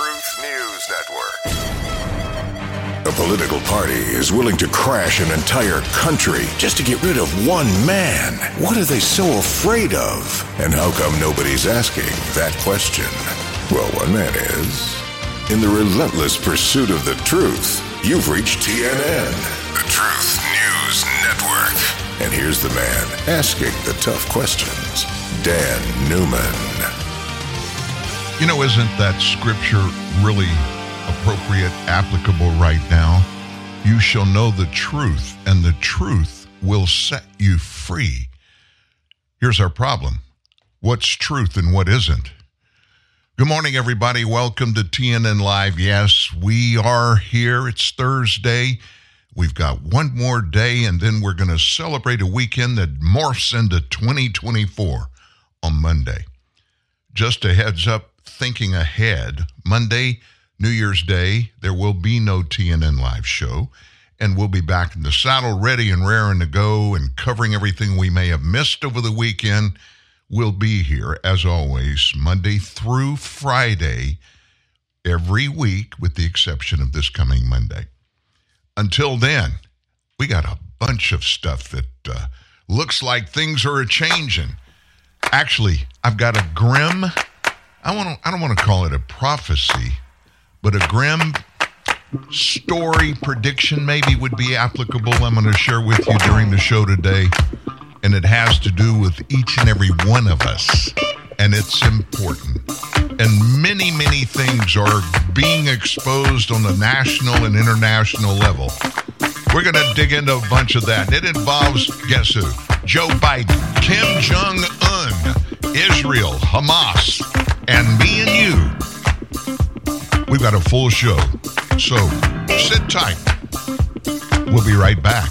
Truth News Network. A political party is willing to crash an entire country just to get rid of one man. What are they so afraid of? And how come nobody's asking that question? Well, one man is. In the relentless pursuit of the truth, you've reached TNN, the Truth News Network. And here's the man asking the tough questions Dan Newman. You know, isn't that scripture really appropriate, applicable right now? You shall know the truth, and the truth will set you free. Here's our problem what's truth and what isn't? Good morning, everybody. Welcome to TNN Live. Yes, we are here. It's Thursday. We've got one more day, and then we're going to celebrate a weekend that morphs into 2024 on Monday. Just a heads up thinking ahead. Monday, New Year's Day, there will be no TNN live show, and we'll be back in the saddle, ready and raring to go, and covering everything we may have missed over the weekend. We'll be here, as always, Monday through Friday, every week, with the exception of this coming Monday. Until then, we got a bunch of stuff that uh, looks like things are a changing. Actually, I've got a grim I want to, I don't want to call it a prophecy, but a grim story prediction maybe would be applicable. I'm going to share with you during the show today, and it has to do with each and every one of us, and it's important. And many, many things are being exposed on the national and international level. We're going to dig into a bunch of that. It involves, guess who? Joe Biden, Kim Jong Un, Israel, Hamas, and me and you. We've got a full show. So sit tight. We'll be right back.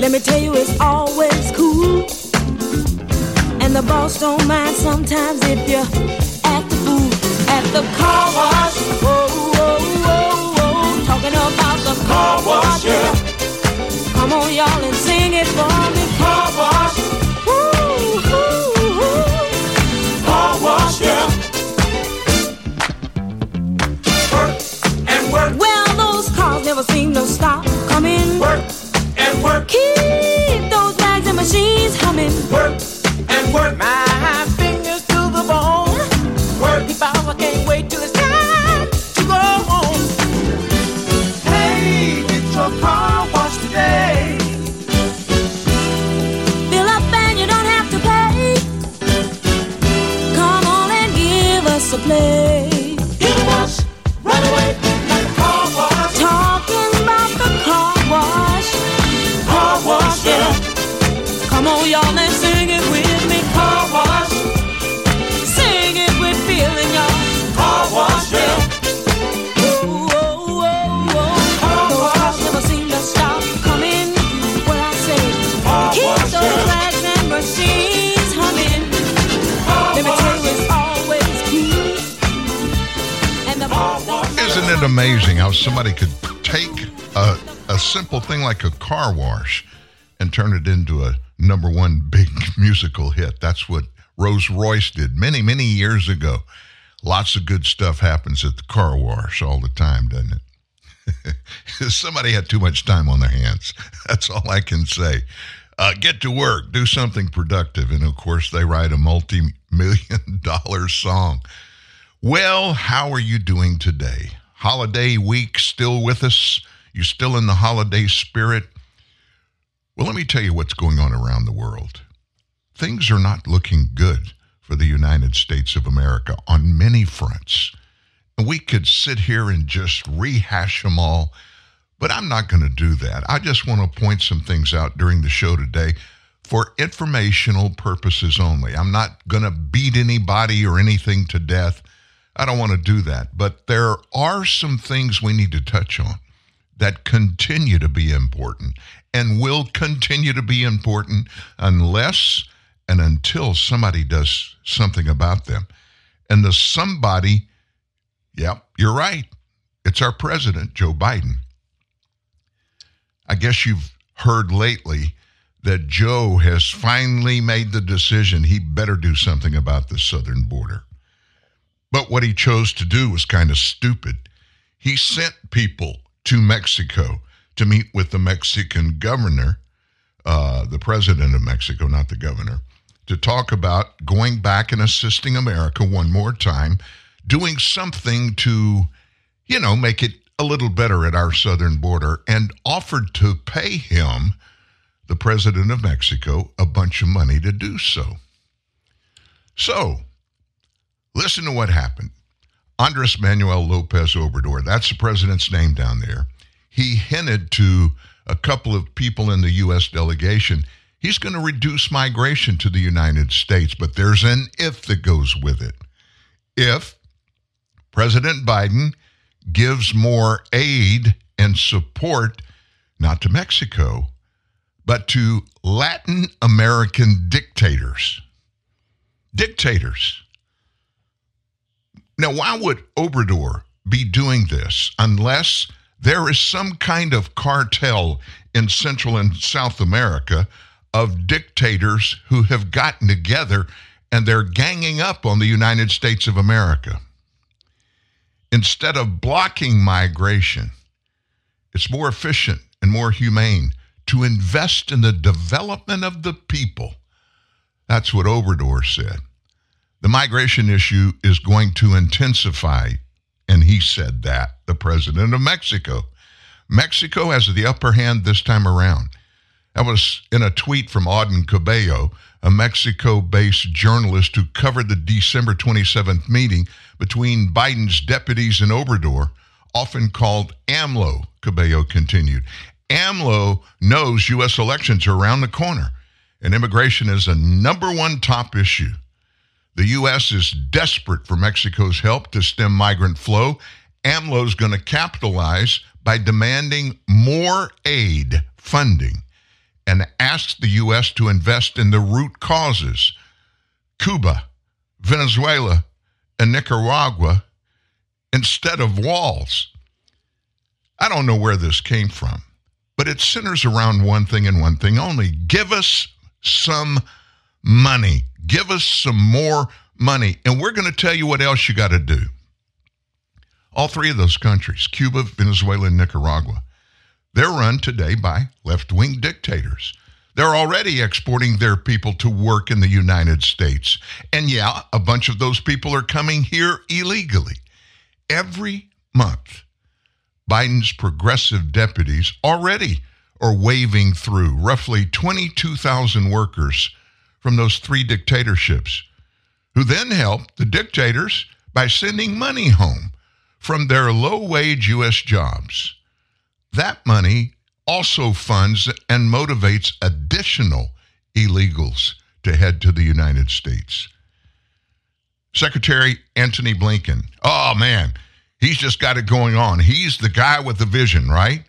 Let me tell you, it's always cool. And the boss don't mind sometimes if you act the fool at the car wash. Whoa, whoa, whoa, whoa. Talking about the car wash, yeah. Come on, y'all, and sing it for me. Car wash. Woo, woo. Car wash. Work and work. Well, those cars never seem to stop simple thing like a car wash and turn it into a number one big musical hit? That's what Rose Royce did many, many years ago. Lots of good stuff happens at the car wash all the time, doesn't it? Somebody had too much time on their hands. That's all I can say. Uh, get to work, do something productive. And of course, they write a multi million dollar song. Well, how are you doing today? Holiday week still with us? You still in the holiday spirit? Well, let me tell you what's going on around the world. Things are not looking good for the United States of America on many fronts. And we could sit here and just rehash them all, but I'm not going to do that. I just want to point some things out during the show today for informational purposes only. I'm not going to beat anybody or anything to death. I don't want to do that. But there are some things we need to touch on that continue to be important and will continue to be important unless and until somebody does something about them. And the somebody, yep, you're right. It's our president, Joe Biden. I guess you've heard lately that Joe has finally made the decision he better do something about the southern border. But what he chose to do was kind of stupid. He sent people to Mexico to meet with the Mexican governor, uh, the president of Mexico, not the governor, to talk about going back and assisting America one more time, doing something to, you know, make it a little better at our southern border, and offered to pay him, the president of Mexico, a bunch of money to do so. So, listen to what happened. Andres Manuel Lopez Obrador, that's the president's name down there. He hinted to a couple of people in the U.S. delegation he's going to reduce migration to the United States, but there's an if that goes with it. If President Biden gives more aid and support, not to Mexico, but to Latin American dictators. Dictators. Now, why would Obrador be doing this unless there is some kind of cartel in Central and South America of dictators who have gotten together and they're ganging up on the United States of America. Instead of blocking migration, it's more efficient and more humane to invest in the development of the people. That's what Obrador said. The migration issue is going to intensify, and he said that, the president of Mexico. Mexico has the upper hand this time around. That was in a tweet from Auden Cabello, a Mexico based journalist who covered the December 27th meeting between Biden's deputies and Obrador, often called AMLO, Cabello continued. AMLO knows U.S. elections are around the corner, and immigration is a number one top issue. The U.S. is desperate for Mexico's help to stem migrant flow. AMLO is going to capitalize by demanding more aid funding and asked the U.S. to invest in the root causes Cuba, Venezuela, and Nicaragua instead of walls. I don't know where this came from, but it centers around one thing and one thing only give us some money, give us some more money, and we're going to tell you what else you got to do. All three of those countries, Cuba, Venezuela, and Nicaragua, they're run today by left wing dictators. They're already exporting their people to work in the United States. And yeah, a bunch of those people are coming here illegally. Every month, Biden's progressive deputies already are waving through roughly 22,000 workers from those three dictatorships, who then help the dictators by sending money home from their low wage U.S. jobs. That money also funds and motivates additional illegals to head to the United States. Secretary Antony Blinken, oh man, he's just got it going on. He's the guy with the vision, right?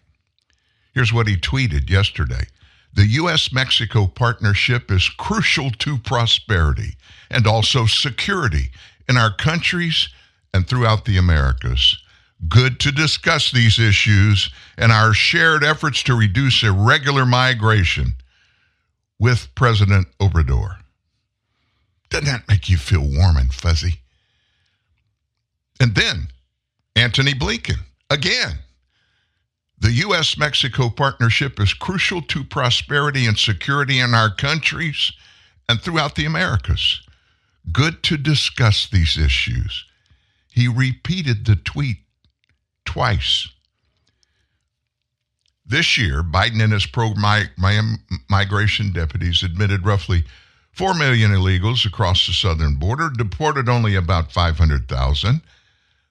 Here's what he tweeted yesterday The U.S. Mexico partnership is crucial to prosperity and also security in our countries and throughout the Americas good to discuss these issues and our shared efforts to reduce irregular migration with President Obrador. Doesn't that make you feel warm and fuzzy? And then Antony Blinken, again. The U.S. Mexico partnership is crucial to prosperity and security in our countries and throughout the Americas. Good to discuss these issues. He repeated the tweet twice. This year, Biden and his pro migration deputies admitted roughly 4 million illegals across the southern border, deported only about 500,000.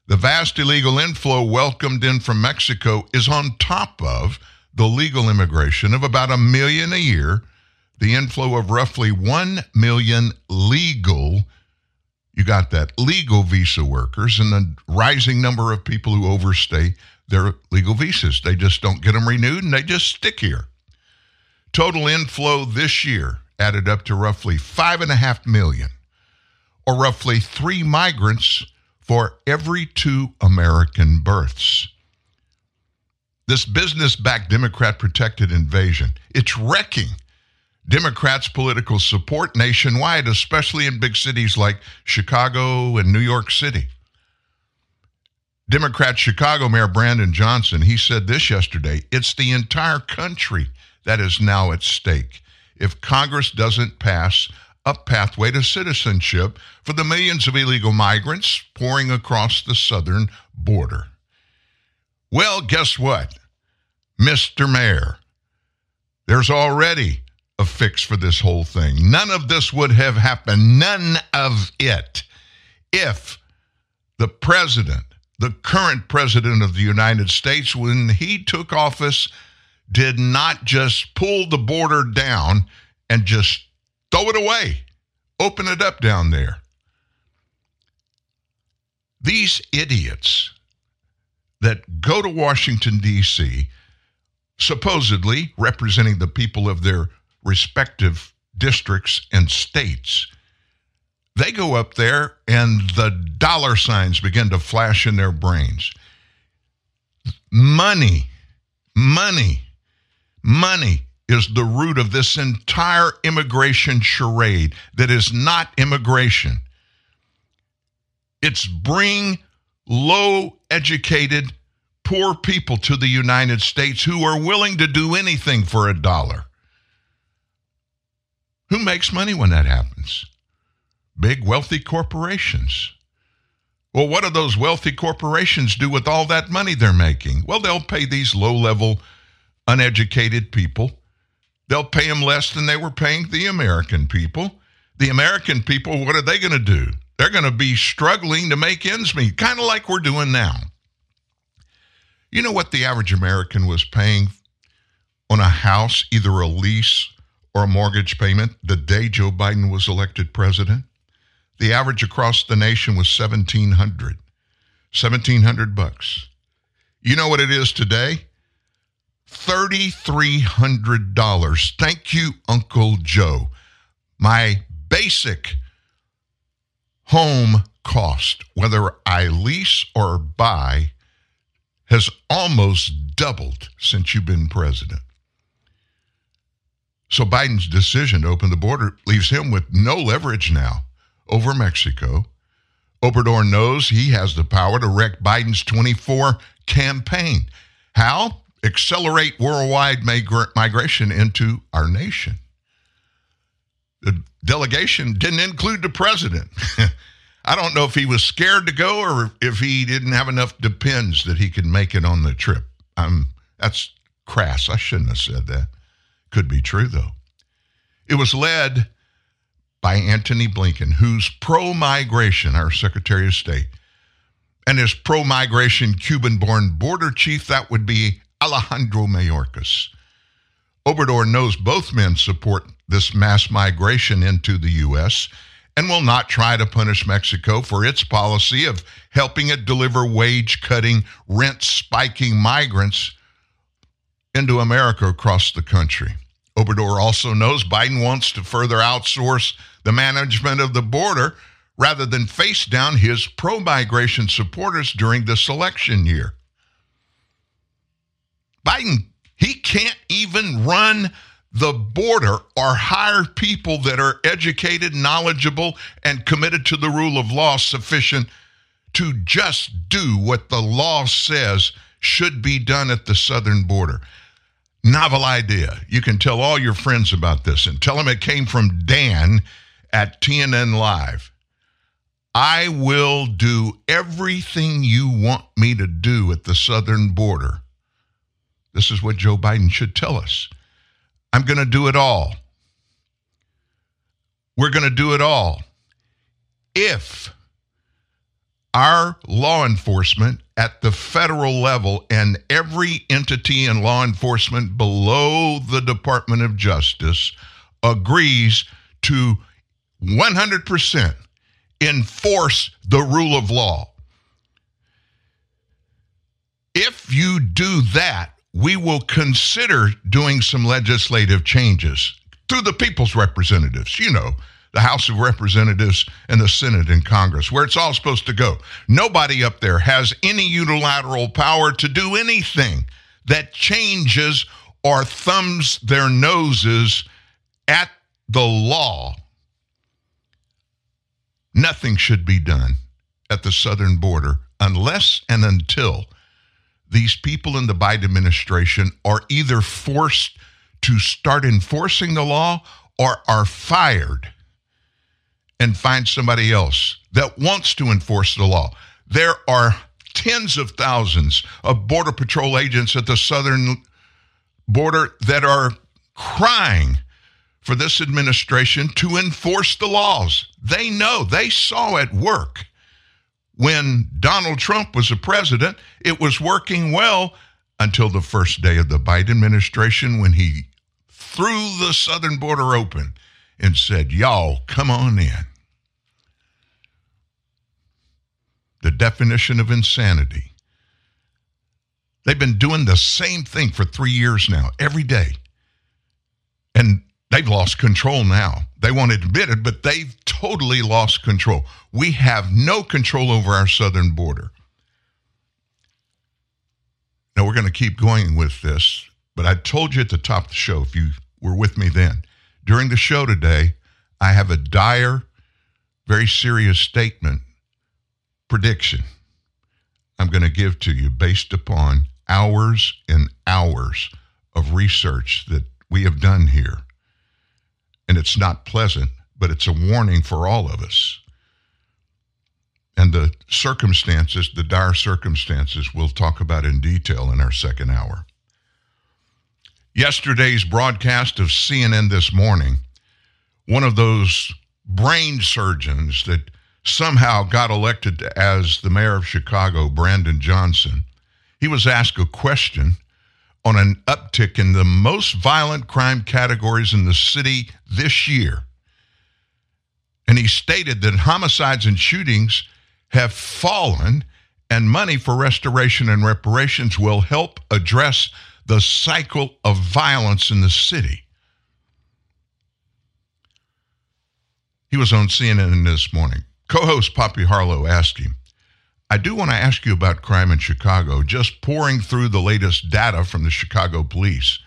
The vast illegal inflow welcomed in from Mexico is on top of the legal immigration of about a million a year, the inflow of roughly 1 million legal, you got that, legal visa workers, and the rising number of people who overstay their legal visas. They just don't get them renewed and they just stick here. Total inflow this year added up to roughly five and a half million, or roughly three migrants for every two American births. This business backed Democrat protected invasion, it's wrecking Democrats' political support nationwide, especially in big cities like Chicago and New York City. Democrat Chicago Mayor Brandon Johnson, he said this yesterday it's the entire country that is now at stake if Congress doesn't pass a pathway to citizenship for the millions of illegal migrants pouring across the southern border. Well, guess what? Mr. Mayor, there's already a fix for this whole thing. None of this would have happened, none of it, if the president the current president of the United States, when he took office, did not just pull the border down and just throw it away, open it up down there. These idiots that go to Washington, D.C., supposedly representing the people of their respective districts and states, they go up there and the dollar signs begin to flash in their brains. Money, money, money is the root of this entire immigration charade that is not immigration. It's bring low educated, poor people to the United States who are willing to do anything for a dollar. Who makes money when that happens? big wealthy corporations. Well, what do those wealthy corporations do with all that money they're making? Well, they'll pay these low level, uneducated people. They'll pay them less than they were paying the American people. The American people, what are they going to do? They're going to be struggling to make ends meet, kind of like we're doing now. You know what the average American was paying on a house, either a lease or a mortgage payment, the day Joe Biden was elected president? The average across the nation was 1700 1700 bucks. You know what it is today? $3300. Thank you Uncle Joe. My basic home cost, whether I lease or buy, has almost doubled since you've been president. So Biden's decision to open the border leaves him with no leverage now over Mexico. Obrador knows he has the power to wreck Biden's 24 campaign. How? Accelerate worldwide migra- migration into our nation. The delegation didn't include the president. I don't know if he was scared to go or if he didn't have enough depends that he could make it on the trip. Um, that's crass. I shouldn't have said that. Could be true, though. It was led by Antony Blinken, who's pro migration, our Secretary of State, and his pro migration Cuban born border chief, that would be Alejandro Mayorkas. Obrador knows both men support this mass migration into the U.S. and will not try to punish Mexico for its policy of helping it deliver wage cutting, rent spiking migrants into America across the country. Obrador also knows Biden wants to further outsource the management of the border rather than face down his pro migration supporters during this election year. Biden, he can't even run the border or hire people that are educated, knowledgeable, and committed to the rule of law sufficient to just do what the law says should be done at the southern border. Novel idea. You can tell all your friends about this and tell them it came from Dan at TNN Live. I will do everything you want me to do at the southern border. This is what Joe Biden should tell us. I'm going to do it all. We're going to do it all. If our law enforcement at the federal level and every entity in law enforcement below the Department of Justice agrees to 100% enforce the rule of law. If you do that, we will consider doing some legislative changes through the people's representatives. You know, the House of Representatives and the Senate and Congress, where it's all supposed to go. Nobody up there has any unilateral power to do anything that changes or thumbs their noses at the law. Nothing should be done at the southern border unless and until these people in the Biden administration are either forced to start enforcing the law or are fired and find somebody else that wants to enforce the law. There are tens of thousands of Border Patrol agents at the southern border that are crying for this administration to enforce the laws. They know, they saw it work. When Donald Trump was a president, it was working well until the first day of the Biden administration when he threw the southern border open and said, Y'all, come on in. The definition of insanity. They've been doing the same thing for three years now, every day. And they've lost control now. They won't admit it, but they've totally lost control. We have no control over our southern border. Now, we're going to keep going with this, but I told you at the top of the show, if you were with me then, during the show today, I have a dire, very serious statement prediction I'm going to give to you based upon hours and hours of research that we have done here. And it's not pleasant, but it's a warning for all of us. And the circumstances, the dire circumstances, we'll talk about in detail in our second hour. Yesterday's broadcast of CNN This Morning, one of those brain surgeons that somehow got elected as the mayor of Chicago, Brandon Johnson, he was asked a question on an uptick in the most violent crime categories in the city this year. And he stated that homicides and shootings have fallen, and money for restoration and reparations will help address the cycle of violence in the city. He was on CNN this morning. Co host Poppy Harlow asked him, I do want to ask you about crime in Chicago. Just pouring through the latest data from the Chicago police,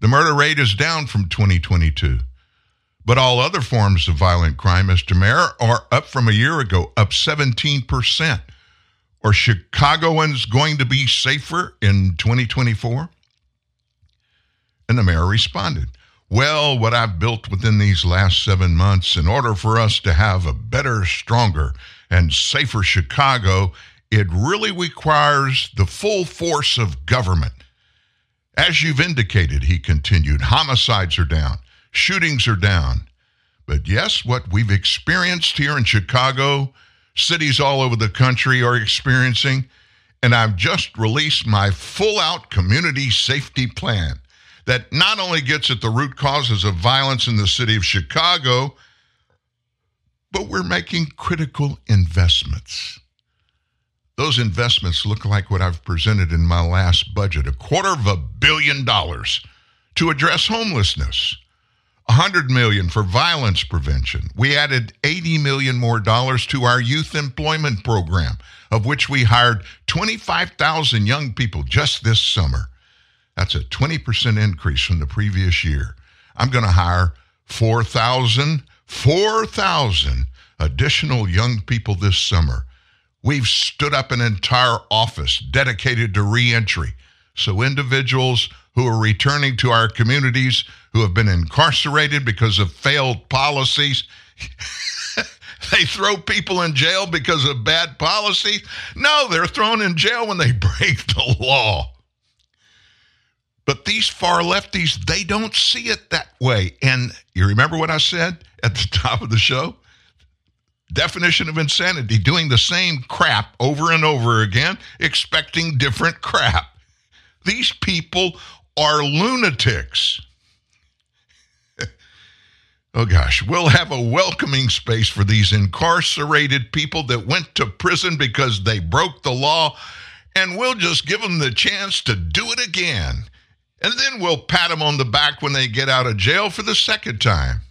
the murder rate is down from 2022. But all other forms of violent crime, Mr. Mayor, are up from a year ago, up 17%. Are Chicagoans going to be safer in 2024? And the mayor responded, well, what I've built within these last seven months, in order for us to have a better, stronger, and safer Chicago, it really requires the full force of government. As you've indicated, he continued, homicides are down, shootings are down. But yes, what we've experienced here in Chicago, cities all over the country are experiencing, and I've just released my full out community safety plan that not only gets at the root causes of violence in the city of Chicago, but we're making critical investments. Those investments look like what I've presented in my last budget a quarter of a billion dollars to address homelessness. 100 million for violence prevention. We added 80 million more dollars to our youth employment program, of which we hired 25,000 young people just this summer. That's a 20% increase from the previous year. I'm going to hire 4,000, 4,000 additional young people this summer. We've stood up an entire office dedicated to reentry. So individuals who are returning to our communities who have been incarcerated because of failed policies. they throw people in jail because of bad policies. No, they're thrown in jail when they break the law. But these far lefties, they don't see it that way. And you remember what I said at the top of the show? Definition of insanity doing the same crap over and over again, expecting different crap. These people are lunatics. oh gosh, we'll have a welcoming space for these incarcerated people that went to prison because they broke the law, and we'll just give them the chance to do it again. And then we'll pat them on the back when they get out of jail for the second time.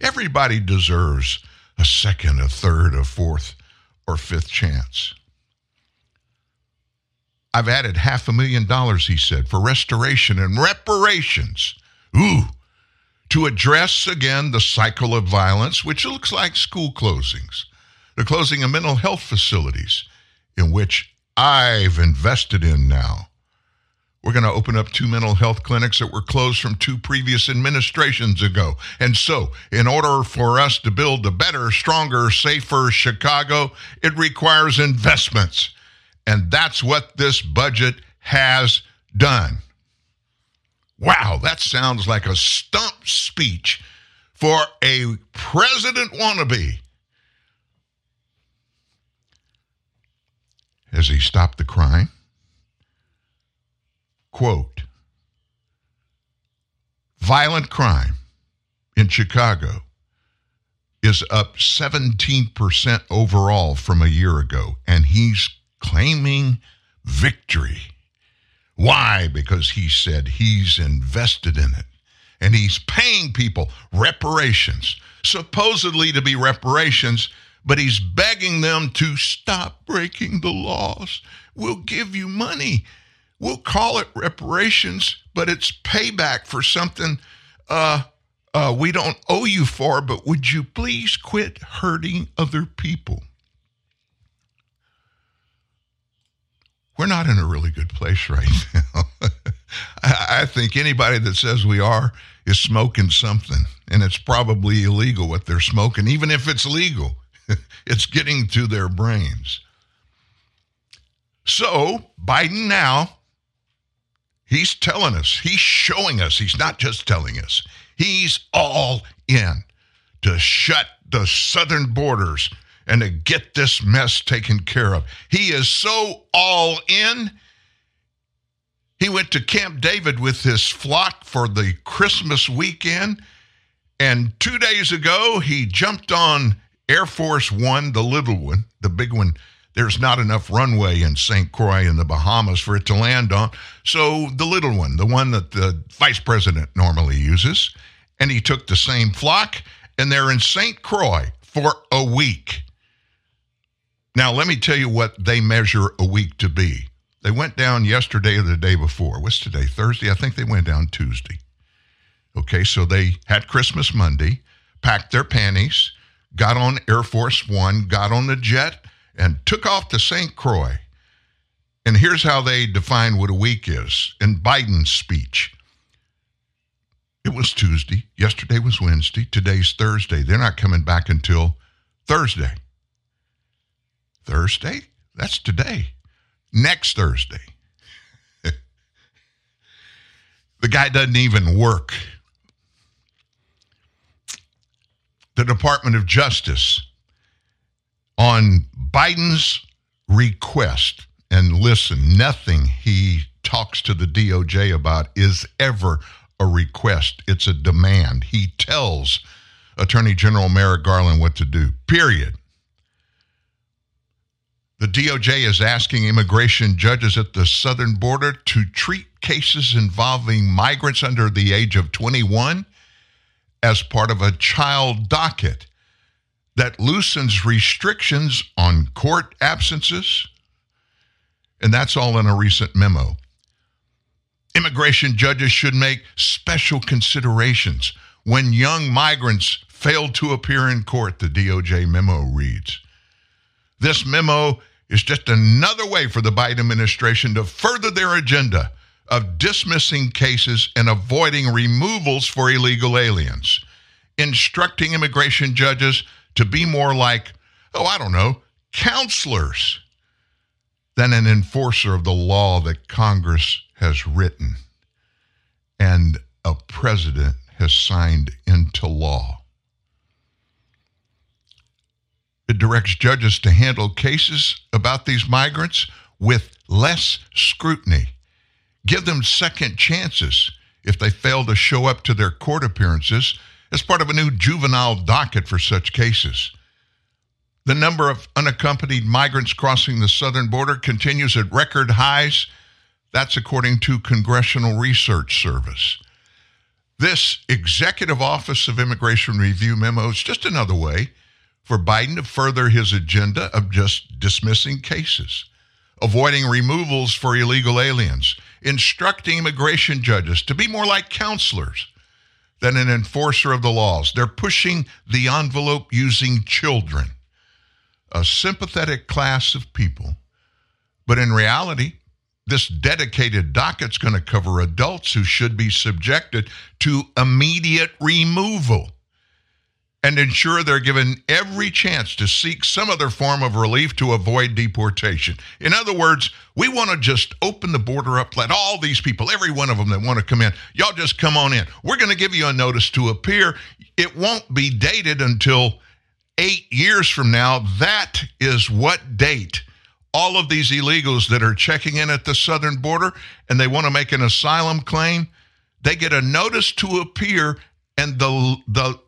Everybody deserves a second, a third, a fourth, or fifth chance. I've added half a million dollars, he said, for restoration and reparations. Ooh, to address again the cycle of violence, which looks like school closings, the closing of mental health facilities, in which I've invested in now. We're going to open up two mental health clinics that were closed from two previous administrations ago. And so, in order for us to build a better, stronger, safer Chicago, it requires investments. And that's what this budget has done. Wow, that sounds like a stump speech for a president wannabe. Has he stopped the crime? Quote Violent crime in Chicago is up 17% overall from a year ago, and he's claiming victory. Why? Because he said he's invested in it and he's paying people reparations, supposedly to be reparations, but he's begging them to stop breaking the laws. We'll give you money. We'll call it reparations, but it's payback for something uh, uh, we don't owe you for. But would you please quit hurting other people? we're not in a really good place right now. I think anybody that says we are is smoking something, and it's probably illegal what they're smoking. Even if it's legal, it's getting to their brains. So, Biden now, he's telling us, he's showing us, he's not just telling us, he's all in to shut the southern borders and to get this mess taken care of. He is so all in. He went to Camp David with his flock for the Christmas weekend. And two days ago, he jumped on Air Force One, the little one, the big one. There's not enough runway in St. Croix in the Bahamas for it to land on. So the little one, the one that the vice president normally uses, and he took the same flock, and they're in St. Croix for a week. Now, let me tell you what they measure a week to be. They went down yesterday or the day before. What's today? Thursday? I think they went down Tuesday. Okay, so they had Christmas Monday, packed their panties, got on Air Force One, got on the jet, and took off to St. Croix. And here's how they define what a week is in Biden's speech. It was Tuesday. Yesterday was Wednesday. Today's Thursday. They're not coming back until Thursday. Thursday? That's today. Next Thursday. the guy doesn't even work. The Department of Justice, on Biden's request, and listen, nothing he talks to the DOJ about is ever a request, it's a demand. He tells Attorney General Merrick Garland what to do, period. The DOJ is asking immigration judges at the southern border to treat cases involving migrants under the age of 21 as part of a child docket that loosens restrictions on court absences. And that's all in a recent memo. Immigration judges should make special considerations when young migrants fail to appear in court, the DOJ memo reads. This memo is just another way for the Biden administration to further their agenda of dismissing cases and avoiding removals for illegal aliens, instructing immigration judges to be more like, oh, I don't know, counselors than an enforcer of the law that Congress has written and a president has signed into law. It directs judges to handle cases about these migrants with less scrutiny. Give them second chances if they fail to show up to their court appearances as part of a new juvenile docket for such cases. The number of unaccompanied migrants crossing the southern border continues at record highs. That's according to Congressional Research Service. This Executive Office of Immigration Review memo is just another way for Biden to further his agenda of just dismissing cases, avoiding removals for illegal aliens, instructing immigration judges to be more like counselors than an enforcer of the laws. They're pushing the envelope using children, a sympathetic class of people. But in reality, this dedicated docket's going to cover adults who should be subjected to immediate removal and ensure they're given every chance to seek some other form of relief to avoid deportation. In other words, we want to just open the border up, let all these people, every one of them that want to come in, y'all just come on in. We're going to give you a notice to appear. It won't be dated until eight years from now. That is what date all of these illegals that are checking in at the southern border and they want to make an asylum claim, they get a notice to appear and the the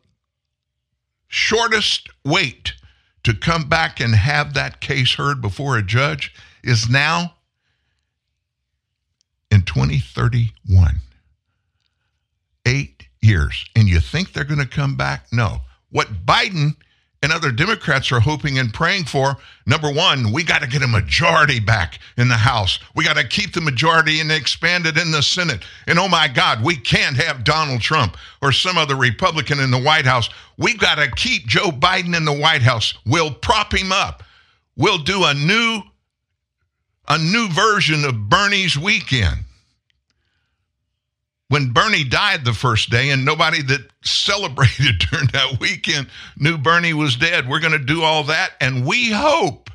shortest wait to come back and have that case heard before a judge is now in 2031. Eight years. And you think they're going to come back? No. What Biden and other Democrats are hoping and praying for. Number one, we got to get a majority back in the House. We got to keep the majority and expand it in the Senate. And oh my God, we can't have Donald Trump or some other Republican in the White House. We've got to keep Joe Biden in the White House. We'll prop him up. We'll do a new a new version of Bernie's weekend when Bernie died the first day and nobody that celebrated during that weekend knew Bernie was dead. We're going to do all that. And we hope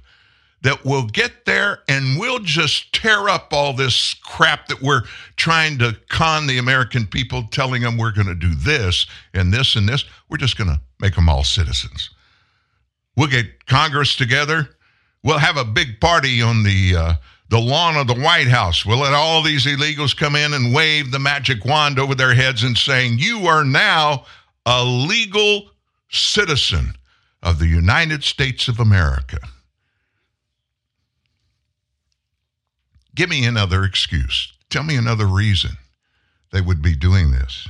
that we'll get there and we'll just tear up all this crap that we're trying to con the American people, telling them we're going to do this and this and this. We're just going to make them all citizens. We'll get Congress together. We'll have a big party on the uh, the lawn of the White House. We'll let all these illegals come in and wave the magic wand over their heads and saying, You are now a legal citizen of the United States of America. Give me another excuse. Tell me another reason they would be doing this.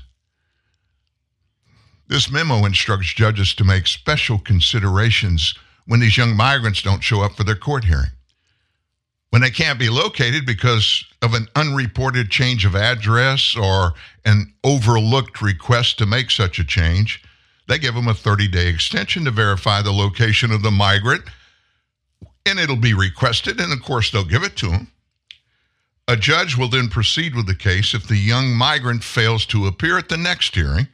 This memo instructs judges to make special considerations when these young migrants don't show up for their court hearing when they can't be located because of an unreported change of address or an overlooked request to make such a change, they give them a 30 day extension to verify the location of the migrant, and it'll be requested, and of course, they'll give it to them. A judge will then proceed with the case if the young migrant fails to appear at the next hearing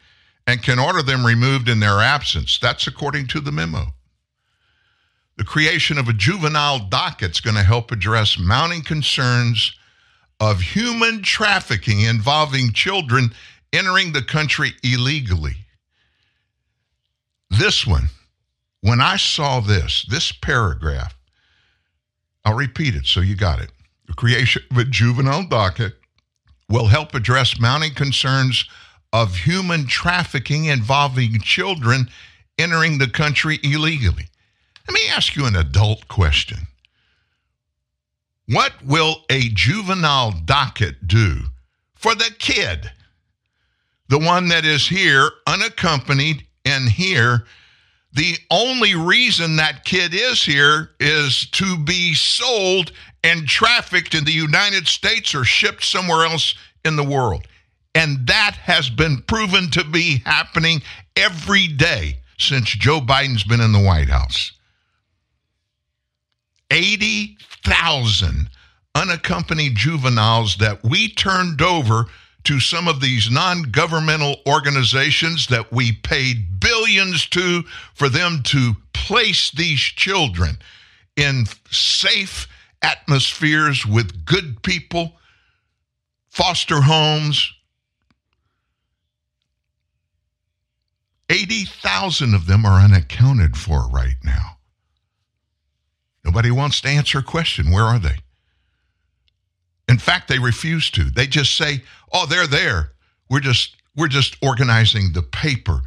and can order them removed in their absence. That's according to the memo. The creation of a juvenile docket is going to help address mounting concerns of human trafficking involving children entering the country illegally. This one, when I saw this, this paragraph, I'll repeat it so you got it. The creation of a juvenile docket will help address mounting concerns of human trafficking involving children entering the country illegally. Let me ask you an adult question. What will a juvenile docket do for the kid? The one that is here unaccompanied and here. The only reason that kid is here is to be sold and trafficked in the United States or shipped somewhere else in the world. And that has been proven to be happening every day since Joe Biden's been in the White House 80,000 unaccompanied juveniles that we turned over to some of these non governmental organizations that we paid billions to for them to place these children in safe atmospheres with good people, foster homes. 80,000 of them are unaccounted for right now. Nobody wants to answer a question. Where are they? In fact, they refuse to. They just say, "Oh, they're there. We're just we're just organizing the paper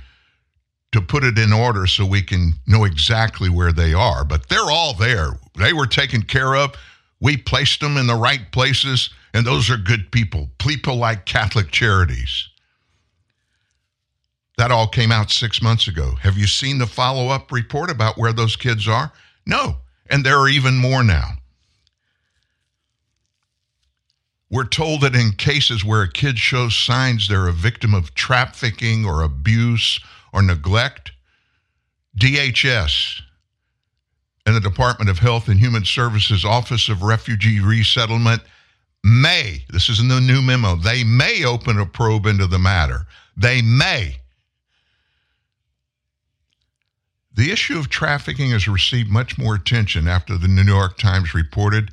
to put it in order so we can know exactly where they are, but they're all there. They were taken care of. We placed them in the right places, and those are good people. People like Catholic Charities. That all came out six months ago. Have you seen the follow up report about where those kids are? No. And there are even more now. We're told that in cases where a kid shows signs they're a victim of trafficking or abuse or neglect, DHS and the Department of Health and Human Services Office of Refugee Resettlement may, this is in the new memo, they may open a probe into the matter. They may. The issue of trafficking has received much more attention after the New York Times reported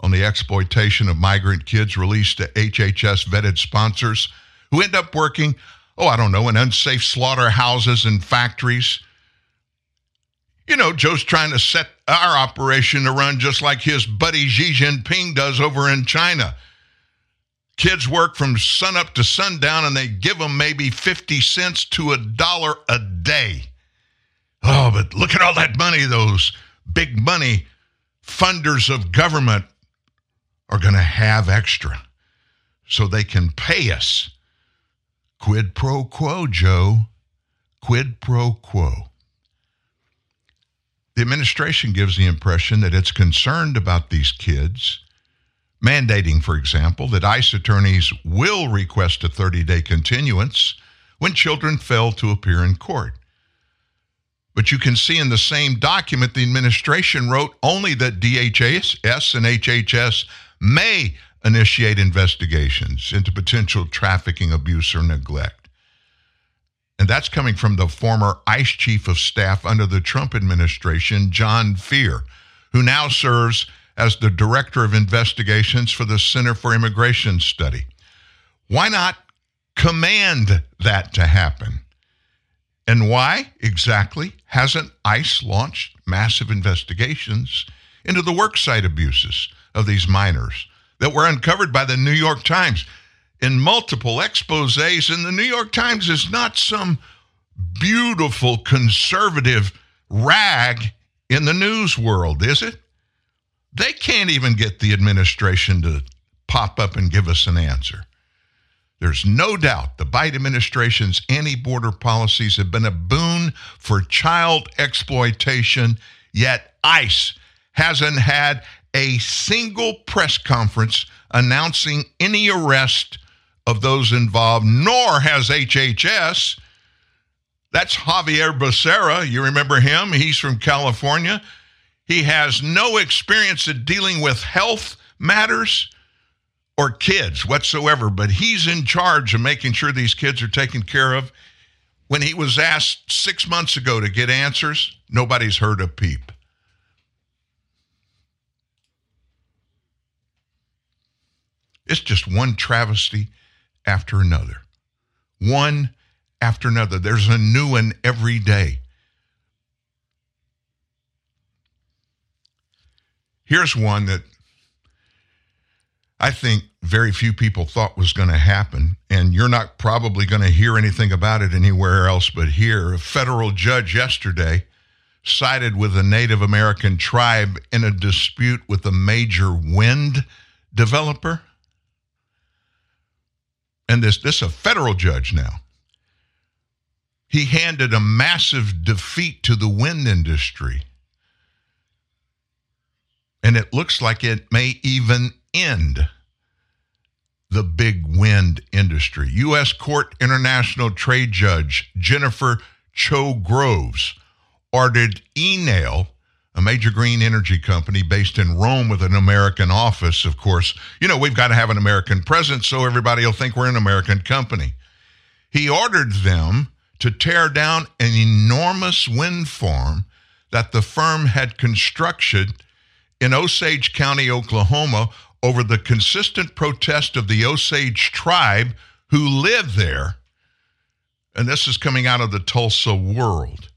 on the exploitation of migrant kids released to HHS vetted sponsors who end up working, oh, I don't know, in unsafe slaughterhouses and factories. You know, Joe's trying to set our operation to run just like his buddy Xi Jinping does over in China. Kids work from sunup to sundown and they give them maybe 50 cents to a dollar a day. Oh, but look at all that money those big money funders of government are going to have extra so they can pay us. Quid pro quo, Joe. Quid pro quo. The administration gives the impression that it's concerned about these kids, mandating, for example, that ICE attorneys will request a 30 day continuance when children fail to appear in court. But you can see in the same document the administration wrote only that DHS and HHS may initiate investigations into potential trafficking, abuse, or neglect. And that's coming from the former ICE chief of staff under the Trump administration, Jon Feere, who now serves as the director of investigations for the Center for Immigration Study. Why not command that to happen? And why exactly hasn't ICE launched massive investigations into the worksite abuses of these minors that were uncovered by the New York Times in multiple exposes? And the New York Times is not some beautiful conservative rag in the news world, is it? They can't even get the administration to pop up and give us an answer. There's no doubt the Biden administration's anti border policies have been a boon for child exploitation, yet ICE hasn't had a single press conference announcing any arrest of those involved, nor has HHS. That's Xavier Becerra. You remember him? He's from California. He has no experience in dealing with health matters or kids whatsoever, but he's in charge of making sure these kids are taken care of. When he was asked six months ago to get answers, nobody's heard a peep. It's just one travesty after another. One after another. There's a new one every day. Here's one that I think very few people thought was going to happen. And you're not probably going to hear anything about it anywhere else but here. A federal judge yesterday sided with a Native American tribe in a dispute with a major wind developer. And this, this is a federal judge now. He handed a massive defeat to the wind industry. And it looks like it may even end the big wind industry. U.S. Court International Trade Judge Jennifer Choe-Groves ordered Enel, a major green energy company based in Rome with an American office, of course. You know, we've got to have an American presence so everybody will think we're an American company. He ordered them to tear down an enormous wind farm that the firm had constructed in Osage County, Oklahoma, over the consistent protest of the Osage tribe who live there. And this is coming out of the Tulsa World.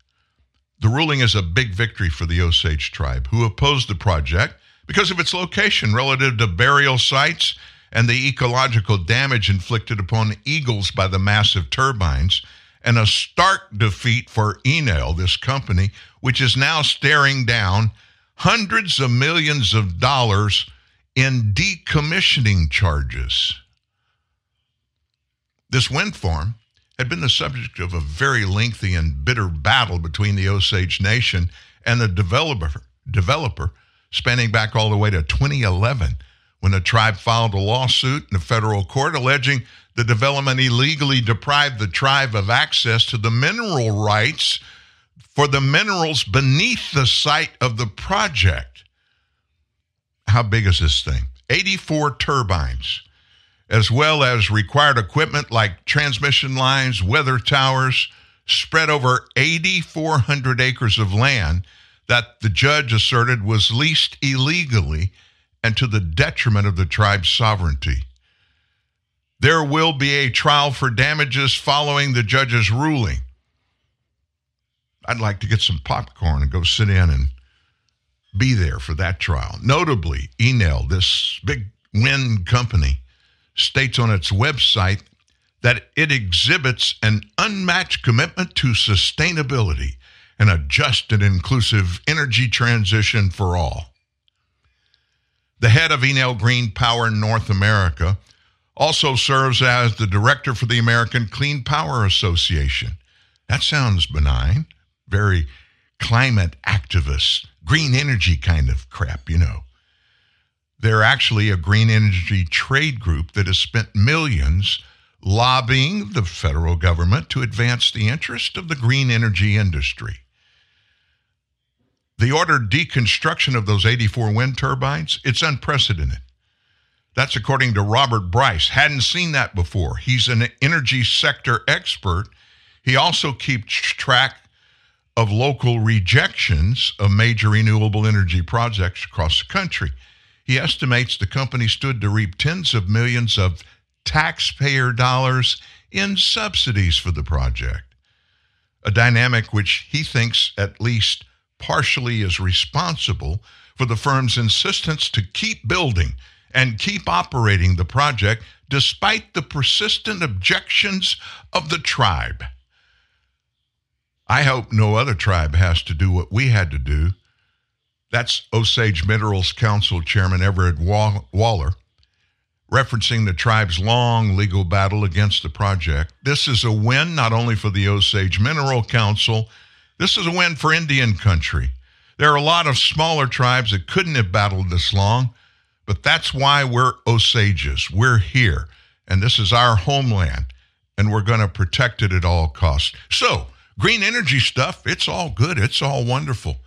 The ruling is a big victory for the Osage tribe, who opposed the project because of its location relative to burial sites and the ecological damage inflicted upon eagles by the massive turbines, and a stark defeat for Enel, this company, which is now staring down hundreds of millions of dollars in decommissioning charges. This wind farm had been the subject of a very lengthy and bitter battle between the Osage Nation and the developer, developer spanning back all the way to 2011 when the tribe filed a lawsuit in the federal court alleging the development illegally deprived the tribe of access to the mineral rights for the minerals beneath the site of the project. How big is this thing? 84 turbines as well as required equipment like transmission lines, weather towers, spread over 8,400 acres of land that the judge asserted was leased illegally and to the detriment of the tribe's sovereignty. There will be a trial for damages following the judge's ruling. I'd like to get some popcorn and go sit in and be there for that trial. Notably, Enel, this big wind company, states on its website that it exhibits an unmatched commitment to sustainability and a just and inclusive energy transition for all. The head of Enel Green Power North America also serves as the director for the American Clean Power Association. That sounds benign, very climate activist, green energy kind of crap, you know. They're actually a green energy trade group that has spent millions lobbying the federal government to advance the interest of the green energy industry. The ordered deconstruction of those 84 wind turbines, it's unprecedented. That's according to Robert Bryce. Hadn't seen that before. He's an energy sector expert. He also keeps track of local rejections of major renewable energy projects across the country. He estimates the company stood to reap tens of millions of taxpayer dollars in subsidies for the project. A dynamic which he thinks at least partially is responsible for the firm's insistence to keep building and keep operating the project despite the persistent objections of the tribe. I hope no other tribe has to do what we had to do that's Osage Minerals Council Chairman Everett Waller, referencing the tribe's long legal battle against the project. This is a win not only for the Osage Mineral Council, this is a win for Indian country. There are a lot of smaller tribes that couldn't have battled this long, but that's why we're Osages. We're here, and this is our homeland, and we're going to protect it at all costs. So, green energy stuff, it's all good, it's all wonderful.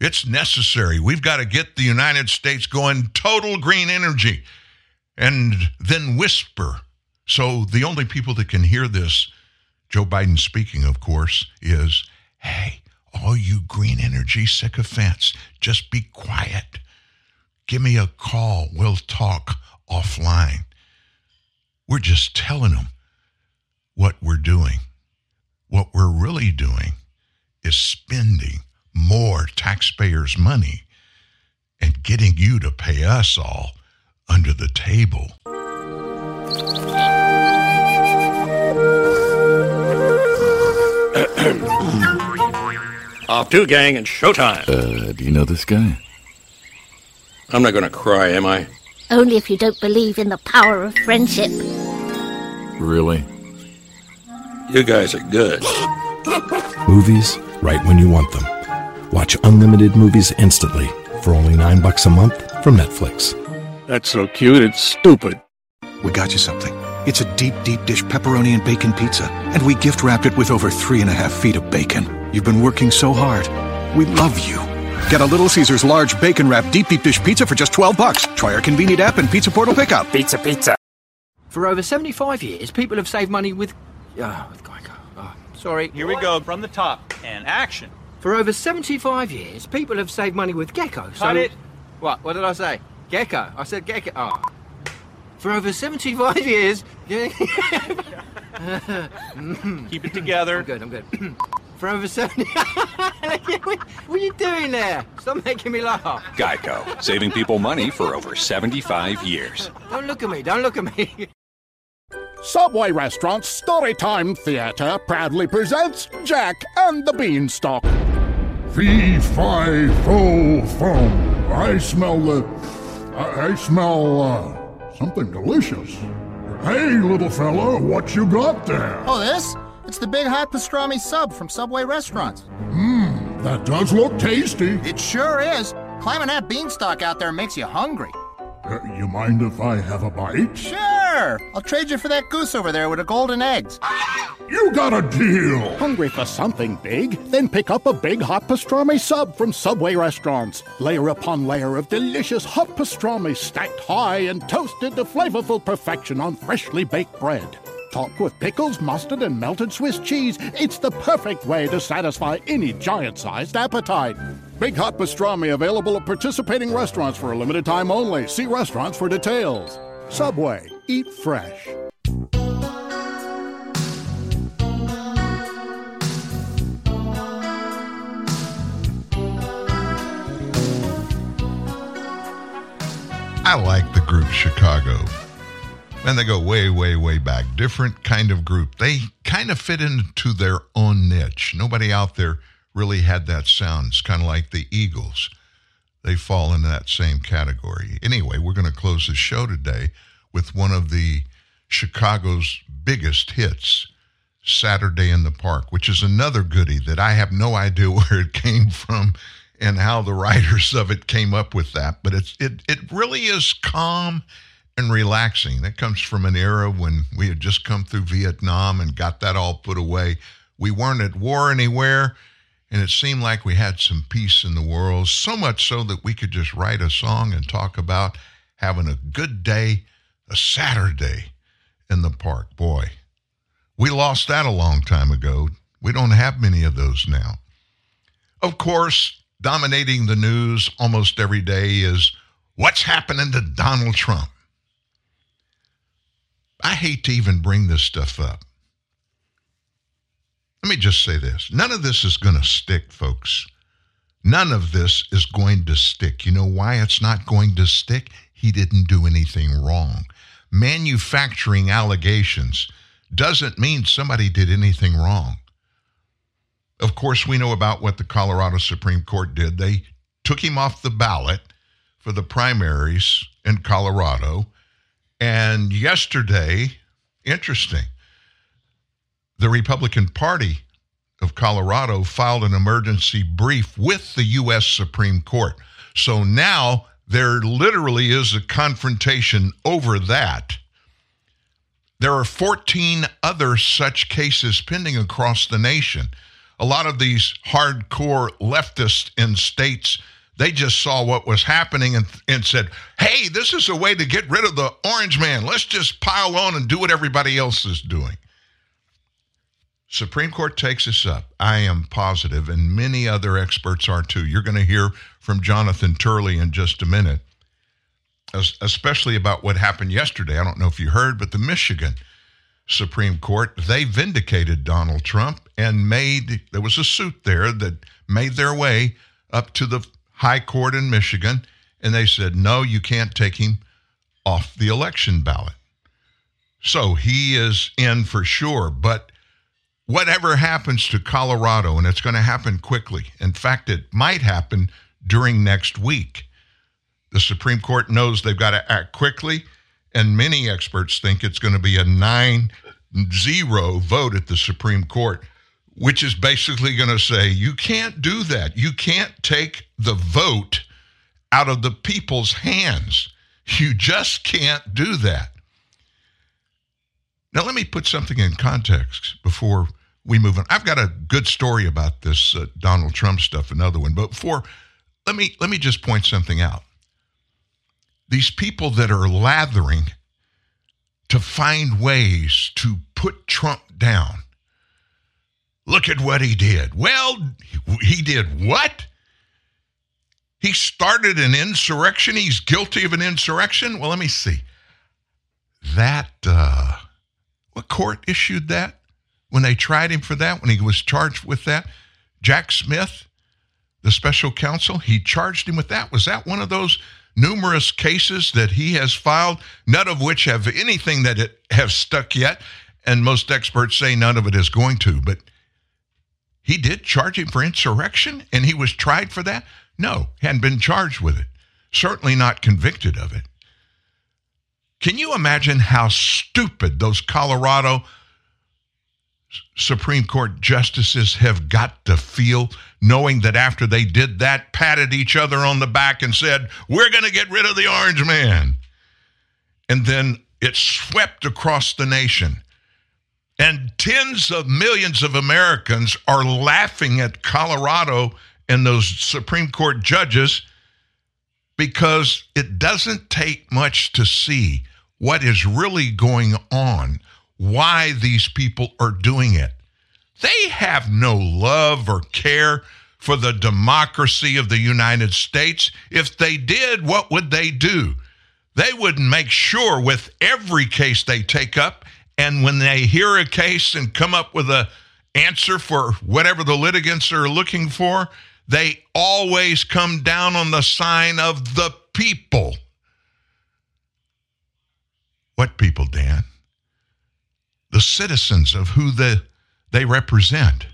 It's necessary. We've got to get the United States going total green energy and then whisper. So the only people that can hear this, Joe Biden speaking, of course, is hey, all you green energy sycophants, just be quiet. Give me a call. We'll talk offline. We're just telling them what we're doing. What we're really doing is spending more taxpayers' money and getting you to pay us all under the table. Off to gang and showtime. Uh, do you know this guy? I'm not gonna cry, am I? Only if you don't believe in the power of friendship. Really? You guys are good. Movies right when you want them. Watch unlimited movies instantly for only nine bucks a month from Netflix. That's so cute, it's stupid. We got you something. It's a deep, deep dish pepperoni and bacon pizza, and we gift wrapped it with over three and a half feet of bacon. You've been working so hard. We love you. Get a Little Caesars large bacon wrap deep deep dish pizza for just 12 bucks. Try our convenient app and Pizza Portal pickup. Pizza, pizza. For over 75 years, people have saved money with. Uh, with Geico. Oh, sorry. Here we go from the top and action. For over 75 years, people have saved money with Gecko. So... Cut it. What? What did I say? Gecko. I said Gecko. Oh. For over 75 years. Keep it together. I'm good, I'm good. For over 70. what are you doing there? Stop making me laugh. Geico, saving people money for over 75 years. Don't look at me, don't look at me. Subway Restaurants Storytime Theater proudly presents Jack and the Beanstalk. Fee, fi, fo, fum. I smell the. I, I smell, uh, something delicious. Hey, little fella, what you got there? Oh, this? It's the Big Hot Pastrami Sub from Subway Restaurants. Mmm, that does look tasty. It sure is. Climbing that beanstalk out there makes you hungry. Uh, you mind if I have a bite? Sure! I'll trade you for that goose over there with the golden eggs. You got a deal! Hungry for something big? Then pick up a big hot pastrami sub from Subway Restaurants. Layer upon layer of delicious hot pastrami stacked high and toasted to flavorful perfection on freshly baked bread. Topped with pickles, mustard, and melted Swiss cheese, it's the perfect way to satisfy any giant sized appetite. Big Hot Pastrami available at participating restaurants for a limited time only. See restaurants for details. Subway, eat fresh. I like the group Chicago. And they go way, way, way back. Different kind of group. They kind of fit into their own niche. Nobody out there really had that sound. It's kind of like the Eagles. They fall into that same category. Anyway, we're going to close the show today with one of the Chicago's biggest hits, Saturday in the Park, which is another goodie that I have no idea where it came from and how the writers of it came up with that. But it's it it really is calm and relaxing. That comes from an era when we had just come through Vietnam and got that all put away. We weren't at war anywhere, and it seemed like we had some peace in the world, so much so that we could just write a song and talk about having a good day, a Saturday in the park. Boy, we lost that a long time ago. We don't have many of those now. Of course, dominating the news almost every day is what's happening to Donald Trump. I hate to even bring this stuff up. Let me just say this none of this is going to stick, folks. None of this is going to stick. You know why it's not going to stick? He didn't do anything wrong. Manufacturing allegations doesn't mean somebody did anything wrong. Of course, we know about what the Colorado Supreme Court did. They took him off the ballot for the primaries in Colorado. And yesterday, interesting, the Republican Party of Colorado filed an emergency brief with the U.S. Supreme Court. So now there literally is a confrontation over that. There are 14 other such cases pending across the nation. A lot of these hardcore leftists in states, they just saw what was happening and, and said, hey, this is a way to get rid of the orange man. Let's just pile on and do what everybody else is doing. Supreme Court takes this up. I am positive, and many other experts are too. You're going to hear from Jonathan Turley in just a minute, especially about what happened yesterday. I don't know if you heard, but the Michigan Supreme Court, they vindicated Donald Trump and made, there was a suit there that made their way up to the high court in Michigan, and they said, no, you can't take him off the election ballot. So he is in for sure, but whatever happens to Colorado, and it's going to happen quickly. In fact, it might happen during next week. The Supreme Court knows they've got to act quickly, and many experts think it's going to be a 9 0 vote at the Supreme Court, which is basically going to say you can't do that. You can't take the vote out of the people's hands. You just can't do that. Now, let me put something in context before we move on. I've got a good story about this uh, Donald Trump stuff, another one. But before let me let me just point something out. These people that are lathering to find ways to put Trump down. Look at what he did. Well, he did what? He started an insurrection. He's guilty of an insurrection. Well, let me see. That uh what court issued that when they tried him for that when he was charged with that? Jack Smith, the special counsel, he charged him with that. Was that one of those numerous cases that he has filed, none of which have anything that have stuck yet, and most experts say none of it is going to. But he did charge him for insurrection, and he was tried for that. No, hadn't been charged with it. Certainly not convicted of it. Can you imagine how stupid those Colorado Supreme Court justices have got to feel knowing that after they did that, patted each other on the back and said, We're going to get rid of the orange man. And then it swept across the nation. And tens of millions of Americans are laughing at Colorado and those Supreme Court judges because it doesn't take much to see what is really going on why these people are doing it. They have no love or care for the democracy of the United States. If they did, what would they do? They would make sure with every case they take up, and when they hear a case and come up with a answer for whatever the litigants are looking for, they always come down on the sign of the people. What people, Dan? the citizens of who the, they represent.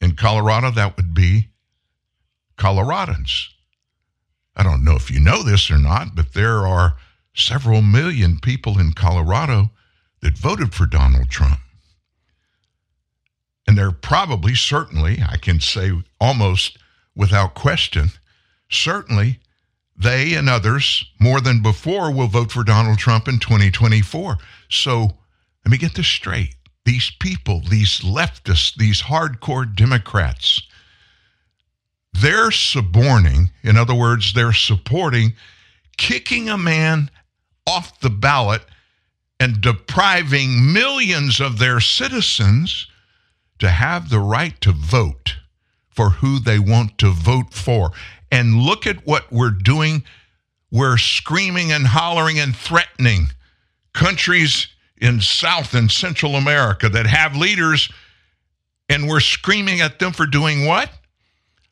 In Colorado, that would be Coloradans. I don't know if you know this or not, but there are several million people in Colorado that voted for Donald Trump. And they're probably, certainly, I can say almost without question, certainly they and others, more than before, will vote for Donald Trump in 2024. So let me get this straight. These people, these leftists, these hardcore Democrats, they're suborning, in other words, they're supporting kicking a man off the ballot and depriving millions of their citizens to have the right to vote for who they want to vote for. And look at what we're doing. We're screaming and hollering and threatening countries in South and Central America that have leaders, and we're screaming at them for doing what?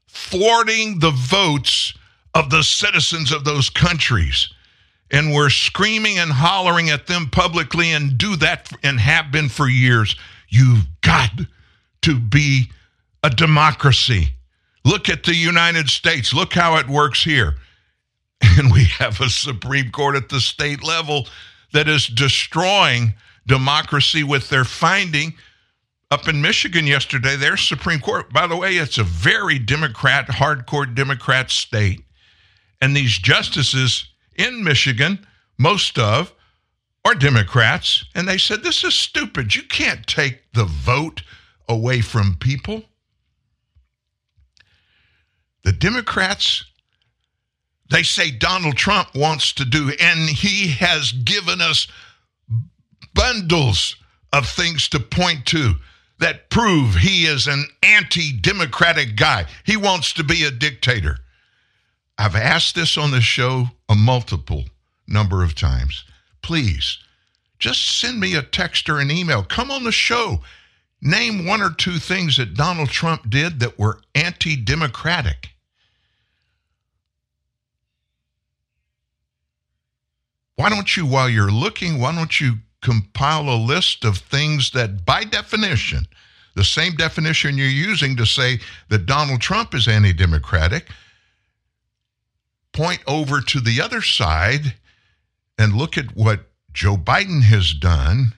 Thwarting the votes of the citizens of those countries. And we're screaming and hollering at them publicly and do that and have been for years. You've got to be a democracy. Look at the United States. Look how it works here. And we have a Supreme Court at the state level that is destroying democracy with their finding up in Michigan yesterday, their Supreme Court, by the way, it's a very Democrat, hardcore Democrat state. And these justices in Michigan, most of, are Democrats. And they said, This is stupid. You can't take the vote away from people. The Democrats, they say Donald Trump wants to do, and he has given us bundles of things to point to that prove he is an anti democratic guy. He wants to be a dictator. I've asked this on the show a multiple number of times. Please, just send me a text or an email. Come on the show. Name one or two things that Donald Trump did that were anti democratic. Why don't you, while you're looking, why don't you compile a list of things that, by definition, the same definition you're using to say that Donald Trump is anti democratic, point over to the other side and look at what Joe Biden has done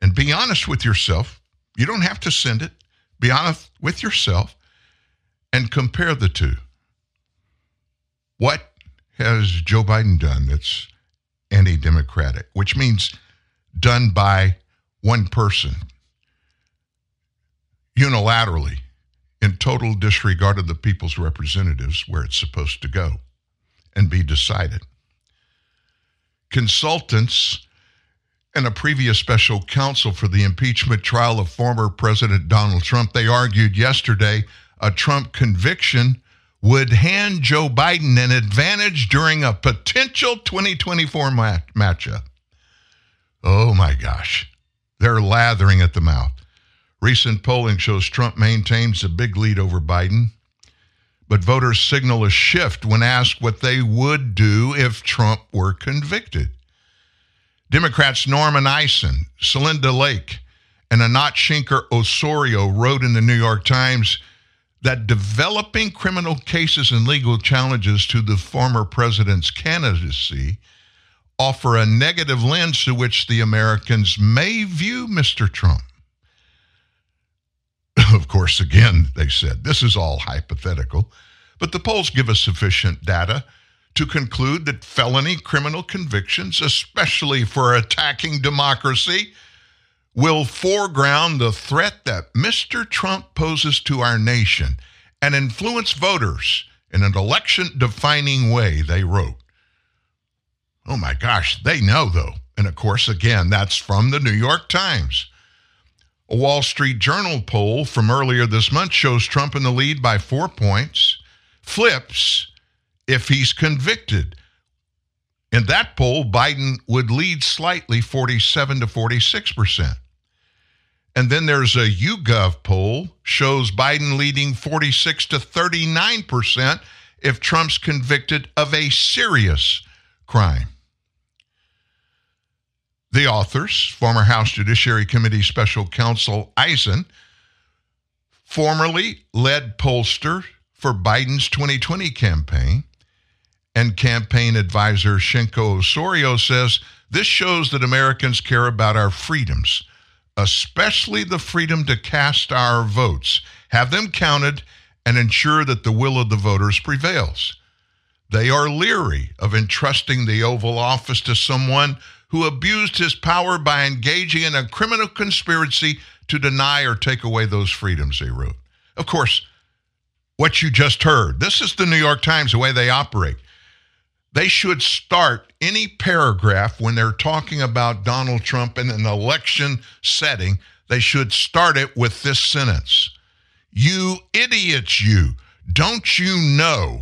and be honest with yourself. You don't have to send it. Be honest with yourself and compare the two. What has Joe Biden done that's anti democratic, which means done by one person unilaterally in total disregard of the people's representatives where it's supposed to go and be decided. Consultants and a previous special counsel for the impeachment trial of former President Donald Trump, they argued yesterday a Trump conviction would hand Joe Biden an advantage during a potential 2024 mat- matchup. Oh my gosh. They're lathering at the mouth. Recent polling shows Trump maintains a big lead over Biden, but voters signal a shift when asked what they would do if Trump were convicted. Democrats Norman Eisen, Celinda Lake, and Anat Shinker Osorio wrote in the New York Times that developing criminal cases and legal challenges to the former president's candidacy offer a negative lens through which the Americans may view Mr. Trump. Of course, again, they said this is all hypothetical, but the polls give us sufficient data to conclude that felony criminal convictions, especially for attacking democracy, will foreground the threat that Mr. Trump poses to our nation and influence voters in an election defining way, they wrote. Oh my gosh, they know though. And of course, again, that's from the New York Times. A Wall Street Journal poll from earlier this month shows Trump in the lead by four points, flips if he's convicted. In that poll, Biden would lead slightly 47 to 46 percent. And then there's a YouGov poll shows Biden leading 46 to 39 percent if Trump's convicted of a serious crime. The authors, former House Judiciary Committee Special Counsel Eisen, formerly led pollster for Biden's 2020 campaign, and campaign advisor Shenker-Osorio says this shows that Americans care about our freedoms, especially the freedom to cast our votes, have them counted, and ensure that the will of the voters prevails. They are leery of entrusting the Oval Office to someone who abused his power by engaging in a criminal conspiracy to deny or take away those freedoms, they wrote. Of course, what you just heard, this is the New York Times, the way they operate. They should start any paragraph when they're talking about Donald Trump in an election setting, they should start it with this sentence You idiots, you. Don't you know?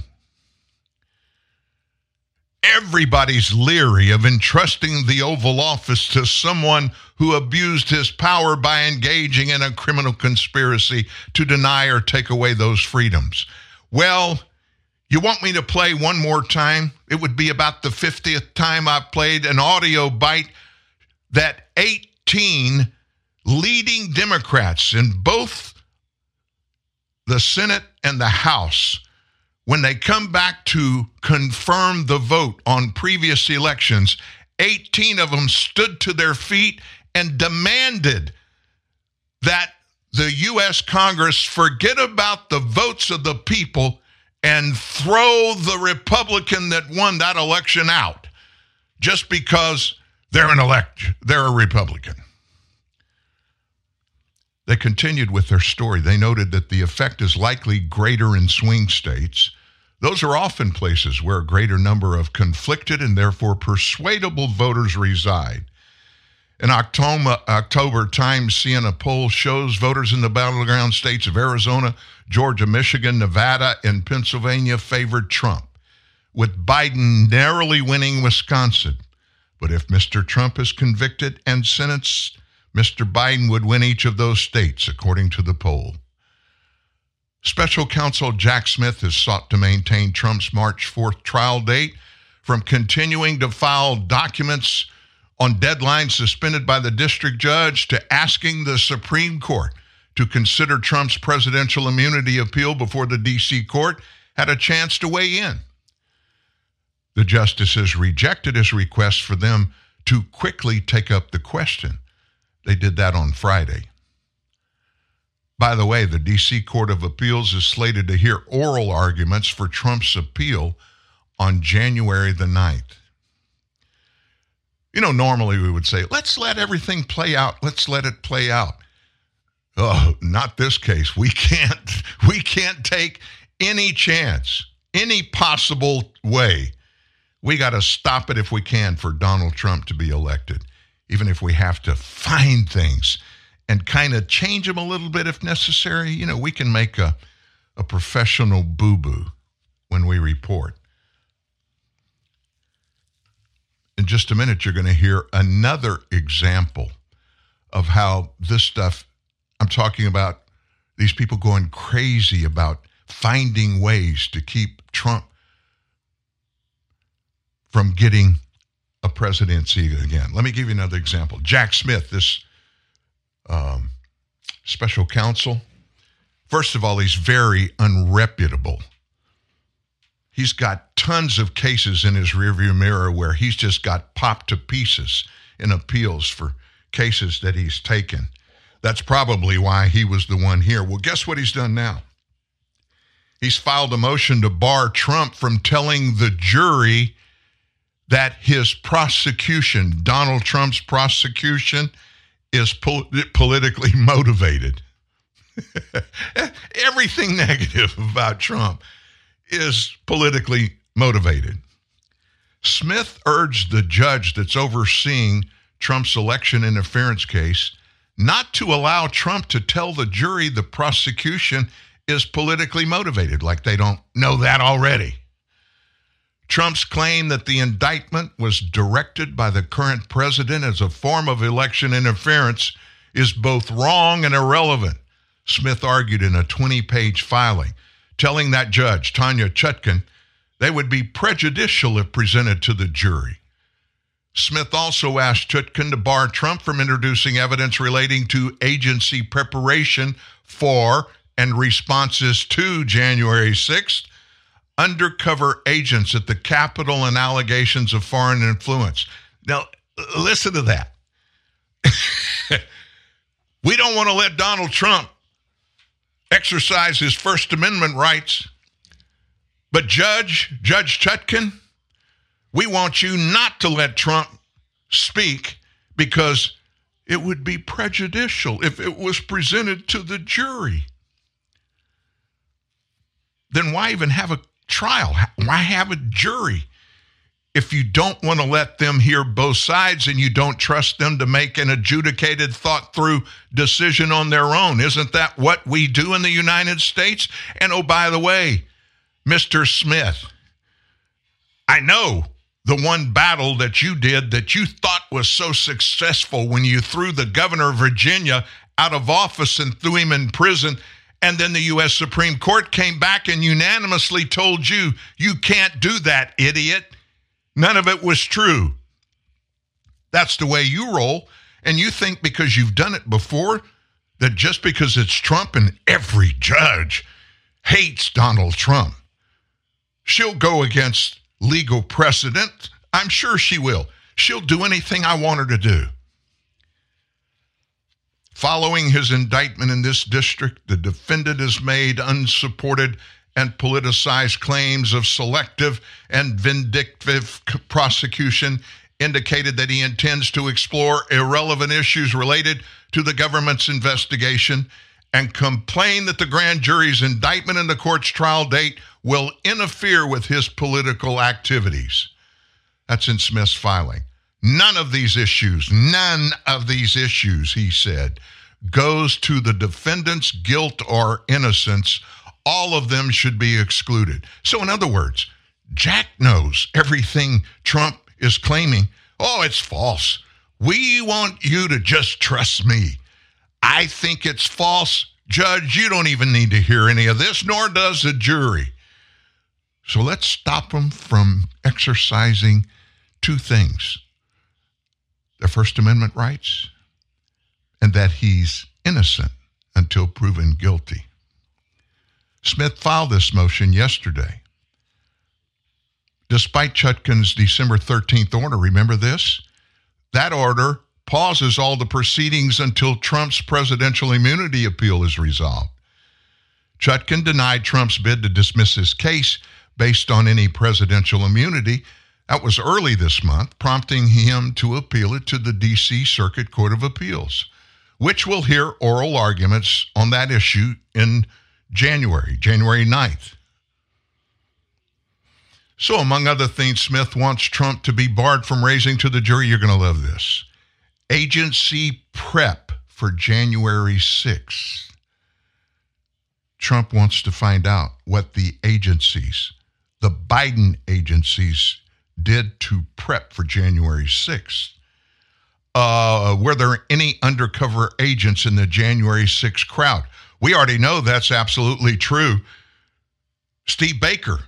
Everybody's leery of entrusting the Oval Office to someone who abused his power by engaging in a criminal conspiracy to deny or take away those freedoms. Well, you want me to play one more time? It would be about the 50th time I've played an audio bite that 18 leading Democrats in both the Senate and the House when they come back to confirm the vote on previous elections, 18 of them stood to their feet and demanded that the U.S. Congress forget about the votes of the people and throw the Republican that won that election out just because they're an elect, they're a Republican. They continued with their story. They noted that the effect is likely greater in swing states those are often places where a greater number of conflicted and therefore persuadable voters reside. An October, October Times Siena poll shows voters in the battleground states of Arizona, Georgia, Michigan, Nevada, and Pennsylvania favored Trump, with Biden narrowly winning Wisconsin. But if Mr. Trump is convicted and sentenced, Mr. Biden would win each of those states, according to the poll. Special counsel Jack Smith has sought to maintain Trump's March 4th trial date from continuing to file documents on deadlines suspended by the district judge to asking the Supreme Court to consider Trump's presidential immunity appeal before the D.C. court had a chance to weigh in. The justices rejected his request for them to quickly take up the question. They did that on Friday. By the way, the D.C. Court of Appeals is slated to hear oral arguments for Trump's appeal on January the 9th. You know, normally we would say, let's let everything play out. Let's let it play out. Oh, not this case. We can't we can't take any chance, any possible way. We got to stop it if we can for Donald Trump to be elected, even if we have to find things and kind of change them a little bit if necessary. You know, we can make a, a professional boo boo when we report. In just a minute, you're going to hear another example of how this stuff I'm talking about these people going crazy about finding ways to keep Trump from getting a presidency again. Let me give you another example. Jack Smith, this um, special counsel, first of all, he's very unreputable. He's got tons of cases in his rearview mirror where he's just got popped to pieces in appeals for cases that he's taken. That's probably why he was the one here. Well, guess what he's done now? He's filed a motion to bar Trump from telling the jury that his prosecution, Donald Trump's prosecution, is pol- politically motivated. Everything negative about Trump is politically motivated. Smith urged the judge that's overseeing Trump's election interference case not to allow Trump to tell the jury the prosecution is politically motivated, like they don't know that already. Trump's claim that the indictment was directed by the current president as a form of election interference is both wrong and irrelevant, Smith argued in a 20 page filing, telling that judge, Tanya Chutkan, they would be prejudicial if presented to the jury. Smith also asked Chutkan to bar Trump from introducing evidence relating to agency preparation for and responses to January 6th, undercover agents at the Capitol, and allegations of foreign influence. Now, listen to that. we don't want to let Donald Trump exercise his First Amendment rights. But Judge, Judge Chutkan, we want you not to let Trump speak because it would be prejudicial if it was presented to the jury. Then why even have a trial? Why have a jury? If you don't want to let them hear both sides and you don't trust them to make an adjudicated, thought through decision on their own, isn't that what we do in the United States? And oh, by the way, Mr. Smith, I know the one battle that you did that you thought was so successful when you threw the governor of Virginia out of office and threw him in prison. And then the U.S. Supreme Court came back and unanimously told you, you can't do that, idiot. None of it was true. That's the way you roll. And you think because you've done it before, that just because it's Trump and every judge hates Donald Trump, she'll go against legal precedent. I'm sure she will. She'll do anything I want her to do. Following his indictment in this district, the defendant has made unsupported and politicized claims of selective and vindictive prosecution, indicated that he intends to explore irrelevant issues related to the government's investigation, and complained that the grand jury's indictment and the court's trial date will interfere with his political activities. That's in Smith's filing. None of these issues, none of these issues, he said, goes to the defendant's guilt or innocence. All of them should be excluded. So, in other words, Jack knows everything Trump is claiming. Oh, it's false. We want you to just trust me. I think it's false. Judge, you don't even need to hear any of this, nor does the jury. So let's stop them from exercising two things their First Amendment rights and that he's innocent until proven guilty. Smith filed this motion yesterday. Despite Chutkan's December 13th order, remember this? That order pauses all the proceedings until Trump's presidential immunity appeal is resolved. Chutkan denied Trump's bid to dismiss his case based on any presidential immunity. That was early this month, prompting him to appeal it to the D.C. Circuit Court of Appeals. which will hear oral arguments on that issue in January, January 9th. So, among other things, Smith wants Trump to be barred from raising to the jury. You're going to love this. Agency prep for January 6th. Trump wants to find out what the agencies, the Biden agencies, did to prep for January 6th. Uh, were there any undercover agents in the January 6th crowd? We already know that's absolutely true. Steve Baker,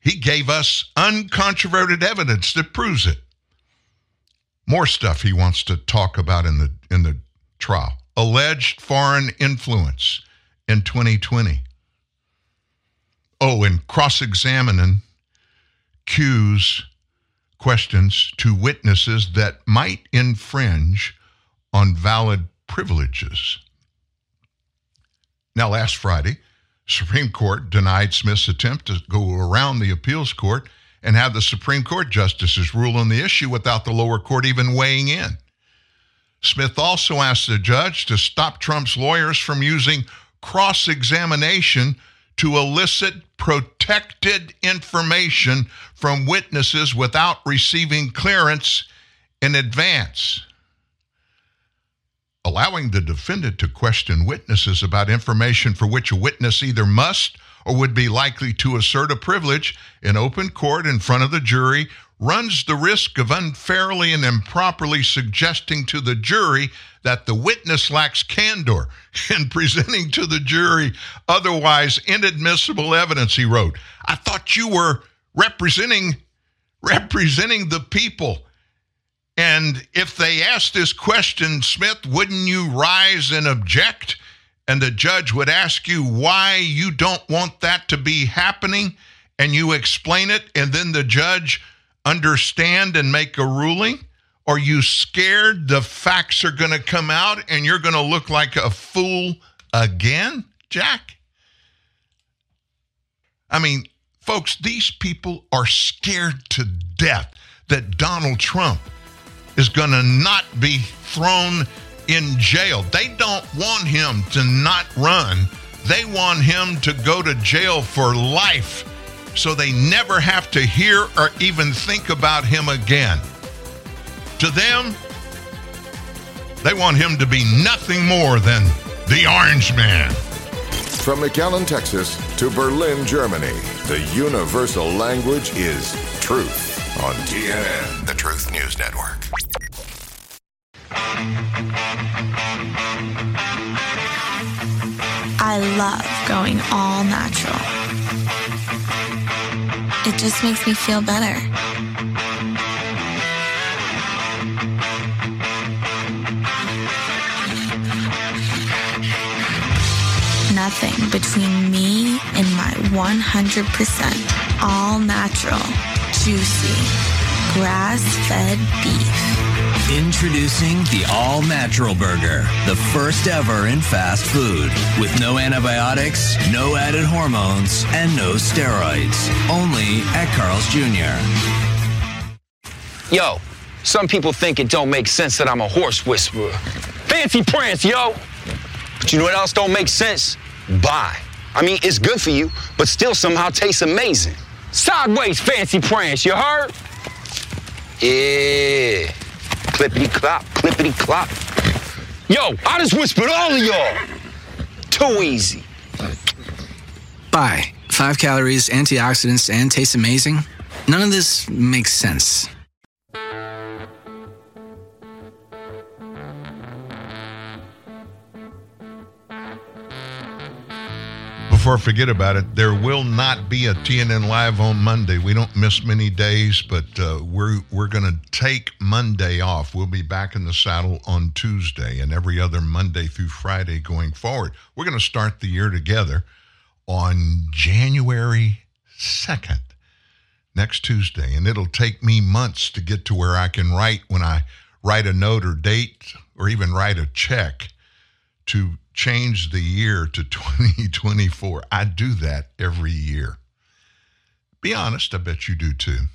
he gave us uncontroverted evidence that proves it. More stuff he wants to talk about in the in the trial. Alleged foreign influence in 2020. Oh, and cross-examining cues questions to witnesses that might infringe on valid privileges. Now, last Friday, Supreme Court denied Smith's attempt to go around the appeals court and have the Supreme Court justices rule on the issue without the lower court even weighing in. Smith also asked the judge to stop Trump's lawyers from using cross examination to elicit protected information from witnesses without receiving clearance in advance. Allowing the defendant to question witnesses about information for which a witness either must or would be likely to assert a privilege in open court in front of the jury runs the risk of unfairly and improperly suggesting to the jury that the witness lacks candor in presenting to the jury otherwise inadmissible evidence he wrote. I thought you were representing representing the people. And if they asked this question smith wouldn't you rise and object? And the judge would ask you why you don't want that to be happening and you explain it and then the judge understand and make a ruling? Are you scared the facts are going to come out and you're going to look like a fool again, Jack? I mean, folks, these people are scared to death that Donald Trump is going to not be thrown in jail. They don't want him to not run. They want him to go to jail for life so they never have to hear or even think about him again. To them, they want him to be nothing more than the Orange Man. From McAllen, Texas to Berlin, Germany, the universal language is truth on TNN, the Truth News Network. I love going all natural. It just makes me feel better. Nothing between me and my 100% all natural, juicy, grass fed beef. Introducing the All Natural Burger, the first ever in fast food, with no antibiotics, no added hormones, and no steroids. Only at Carl's Jr. Yo, some people think it don't make sense that I'm a horse whisperer. Fancy prance, yo! But you know what else don't make sense? Bye. I mean, it's good for you, but still somehow tastes amazing. Sideways fancy prance, you heard? Yeah. Clippity clop, clippity clop. Yo, I just whispered all of y'all. Too easy. Bye. Five calories, antioxidants, and tastes amazing. None of this makes sense. Forget about it, there will not be a TNN Live on Monday. We don't miss many days, but uh, we're we're going to take Monday off. We'll be back in the saddle on Tuesday and every other Monday through Friday going forward. We're going to start the year together on January 2nd, next Tuesday, and it'll take me months to get to where I can write when I write a note or date or even write a check to change the year to 2024. I do that every year. Be honest, I bet you do too.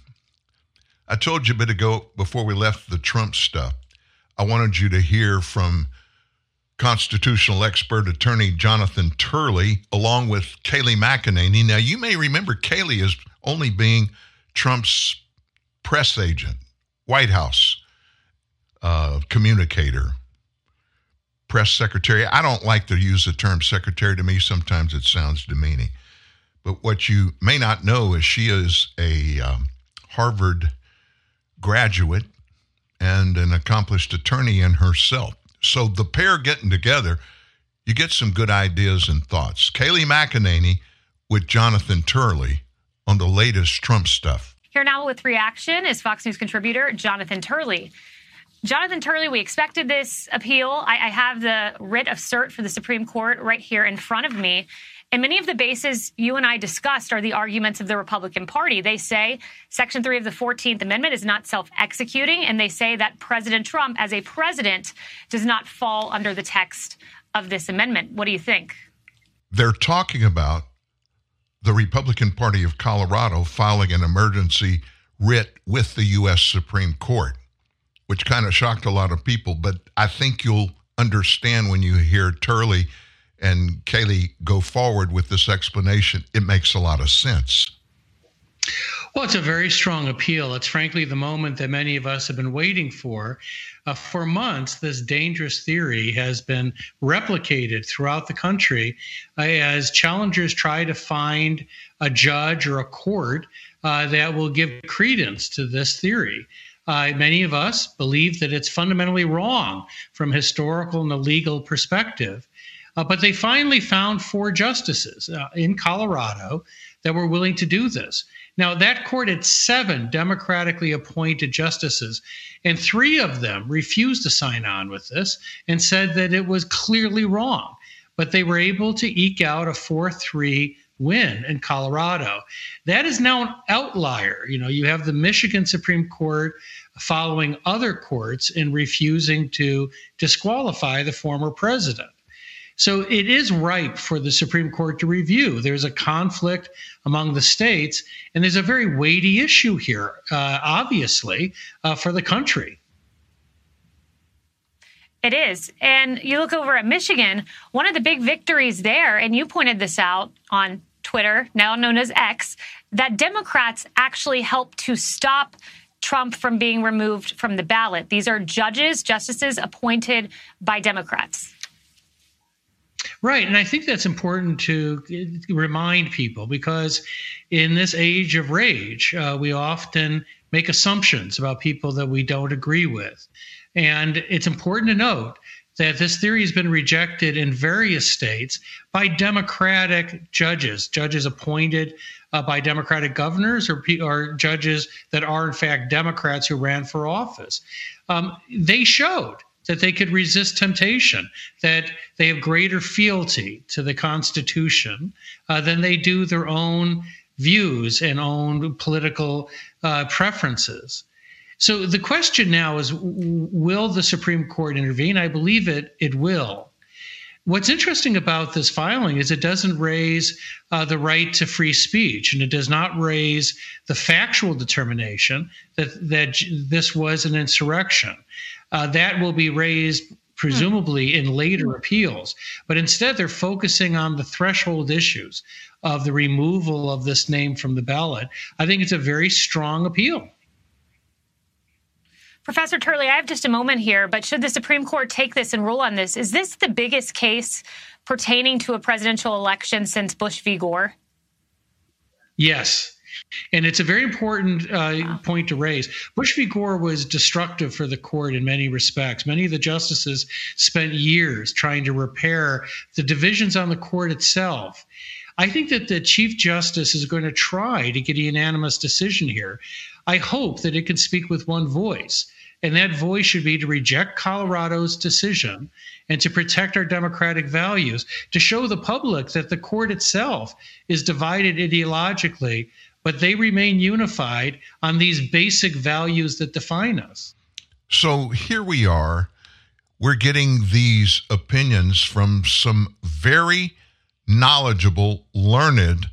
I told you a bit ago before we left the Trump stuff, I wanted you to hear from constitutional expert attorney Jonathan Turley, along with Kayleigh McEnany. Now, you may remember Kayleigh as only being Trump's press agent, White House uh, communicator, press secretary. I don't like to use the term secretary. To me, sometimes it sounds demeaning. But what you may not know is she is a um, Harvard graduate and an accomplished attorney in herself. So the pair getting together, you get some good ideas and thoughts. Kayleigh McEnany with Jonathan Turley on the latest Trump stuff. Here now with reaction is Fox News contributor Jonathan Turley. Jonathan Turley, we expected this appeal. I, I have the writ of cert for the Supreme Court right here in front of me. And many of the bases you and I discussed are the arguments of the Republican Party. They say Section 3 of the 14th Amendment is not self executing, and they say that President Trump, as a president, does not fall under the text of this amendment. What do you think? They're talking about the Republican Party of Colorado filing an emergency writ with the U.S. Supreme Court, which kind of shocked a lot of people. But I think you'll understand when you hear Turley and Kayleigh go forward with this explanation. It makes a lot of sense. Well, it's a very strong appeal. It's frankly the moment that many of us have been waiting for. Uh, for months, this dangerous theory has been replicated throughout the country uh, as challengers try to find a judge or a court uh, that will give credence to this theory. Uh, many of us believe that it's fundamentally wrong from historical and a legal perspective. Uh, but they finally found four justices uh, in Colorado that were willing to do this. Now, that court had seven democratically appointed justices, and three of them refused to sign on with this and said that it was clearly wrong. But they were able to eke out a 4 3 win in Colorado. That is now an outlier. You know, you have the Michigan Supreme Court following other courts in refusing to disqualify the former president. So it is ripe for the Supreme Court to review. There's a conflict among the states, and there's a very weighty issue here, uh, obviously, uh, for the country. It is. And you look over at Michigan, one of the big victories there, and you pointed this out on Twitter, now known as X, that Democrats actually helped to stop Trump from being removed from the ballot. These are judges, justices appointed by Democrats. Right. And I think that's important to remind people because in this age of rage, uh, we often make assumptions about people that we don't agree with. And it's important to note that this theory has been rejected in various states by Democratic judges, judges appointed uh, by Democratic governors or, or judges that are, in fact, Democrats who ran for office. Um, they showed that they could resist temptation, that they have greater fealty to the Constitution uh, than they do their own views and own political uh, preferences. So the question now is will the Supreme Court intervene? I believe it, it will. What's interesting about this filing is it doesn't raise uh, the right to free speech, and it does not raise the factual determination that that this was an insurrection uh, that will be raised presumably in later appeals. But instead, they're focusing on the threshold issues of the removal of this name from the ballot. I think it's a very strong appeal. Professor Turley, I have just a moment here, but should the Supreme Court take this and rule on this, is this the biggest case pertaining to a presidential election since Bush v. Gore? Yes. And it's a very important uh, point to raise. Bush v. Gore was destructive for the court in many respects. Many of the justices spent years trying to repair the divisions on the court itself. I think that the Chief Justice is going to try to get a unanimous decision here. I hope that it can speak with one voice. And that voice should be to reject Colorado's decision and to protect our democratic values, to show the public that the court itself is divided ideologically but they remain unified on these basic values that define us. So here we are. We're getting these opinions from some very knowledgeable, learned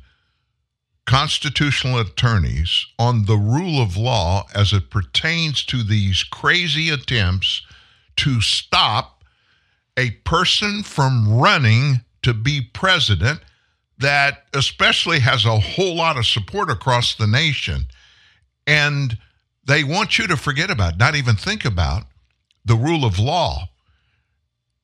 constitutional attorneys on the rule of law as it pertains to these crazy attempts to stop a person from running to be president that especially has a whole lot of support across the nation. And they want you to forget about, not even think about the rule of law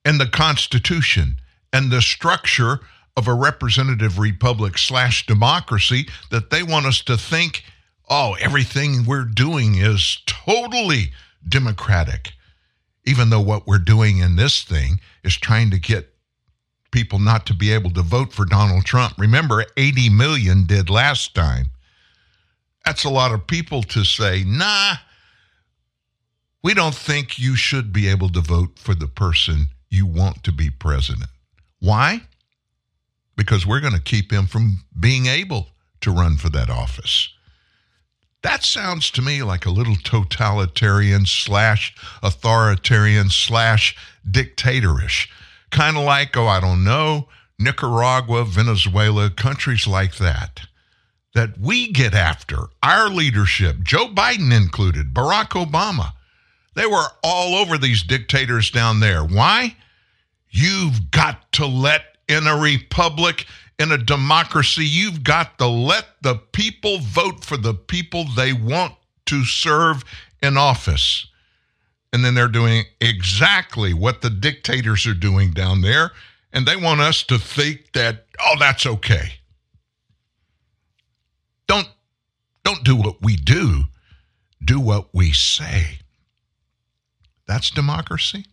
and the Constitution and the structure of a representative republic slash democracy that they want us to think, oh, everything we're doing is totally democratic. Even though what we're doing in this thing is trying to get people not to be able to vote for Donald Trump. Remember, 80 million did last time. That's a lot of people to say, nah, we don't think you should be able to vote for the person you want to be president. Why? Because we're going to keep him from being able to run for that office. That sounds to me like a little totalitarian slash authoritarian slash dictatorish. Kind of like, oh, I don't know, Nicaragua, Venezuela, countries like that. That we get after, our leadership, Joe Biden included, Barack Obama. They were all over these dictators down there. Why? You've got to let in a republic, in a democracy, you've got to let the people vote for the people they want to serve in office. And then they're doing exactly what the dictators are doing down there. And they want us to think that, oh, that's okay. Don't, don't do what we do, do what we say. That's democracy.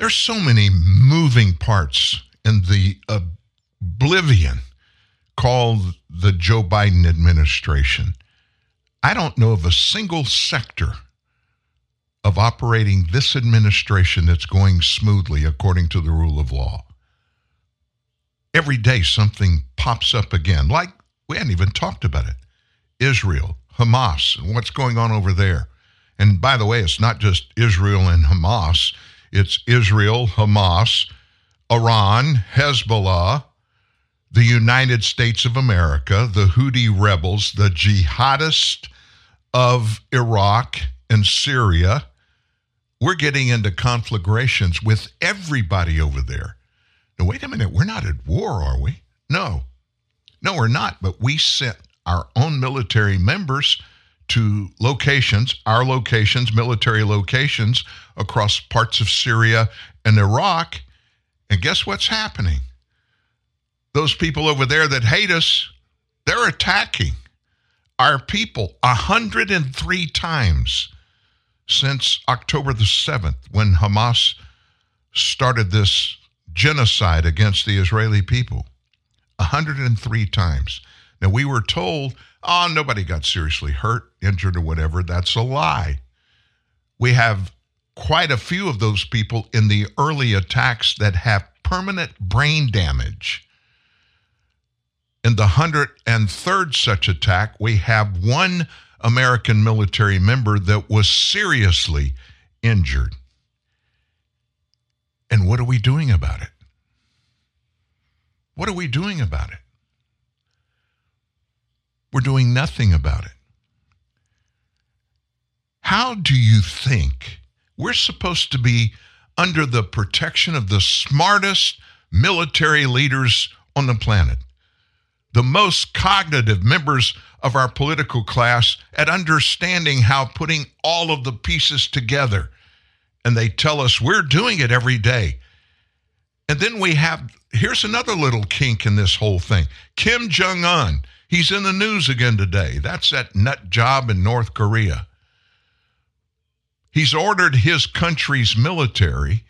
There's so many moving parts in the oblivion called the Joe Biden administration. I don't know of a single sector of operating this administration that's going smoothly according to the rule of law. Every day something pops up again, like we hadn't even talked about it Israel, Hamas, and what's going on over there. And by the way, it's not just Israel and Hamas, it's Israel, Hamas, Iran, Hezbollah, the United States of America, the Houthi rebels, the jihadists of Iraq and Syria. We're getting into conflagrations with everybody over there. Now, wait a minute, we're not at war, are we? No. No, we're not, but we sent our own military members to locations, our locations, military locations across parts of Syria and Iraq. And guess what's happening? Those people over there that hate us, they're attacking our people 103 times since October the 7th when Hamas started this genocide against the Israeli people. 103 times. Now, we were told oh, nobody got seriously hurt, injured, or whatever. That's a lie. We have quite a few of those people in the early attacks that have permanent brain damage. In the 103rd such attack, we have one American military member that was seriously injured. And what are we doing about it? What are we doing about it? We're doing nothing about it. How do you think we're supposed to be under the protection of the smartest military leaders on the planet? The most cognitive members of our political class at understanding how putting all of the pieces together. And they tell us we're doing it every day. And then we have here's another little kink in this whole thing Kim Jong un He's in the news again today. That's that nut job in North Korea. He's ordered his country's military,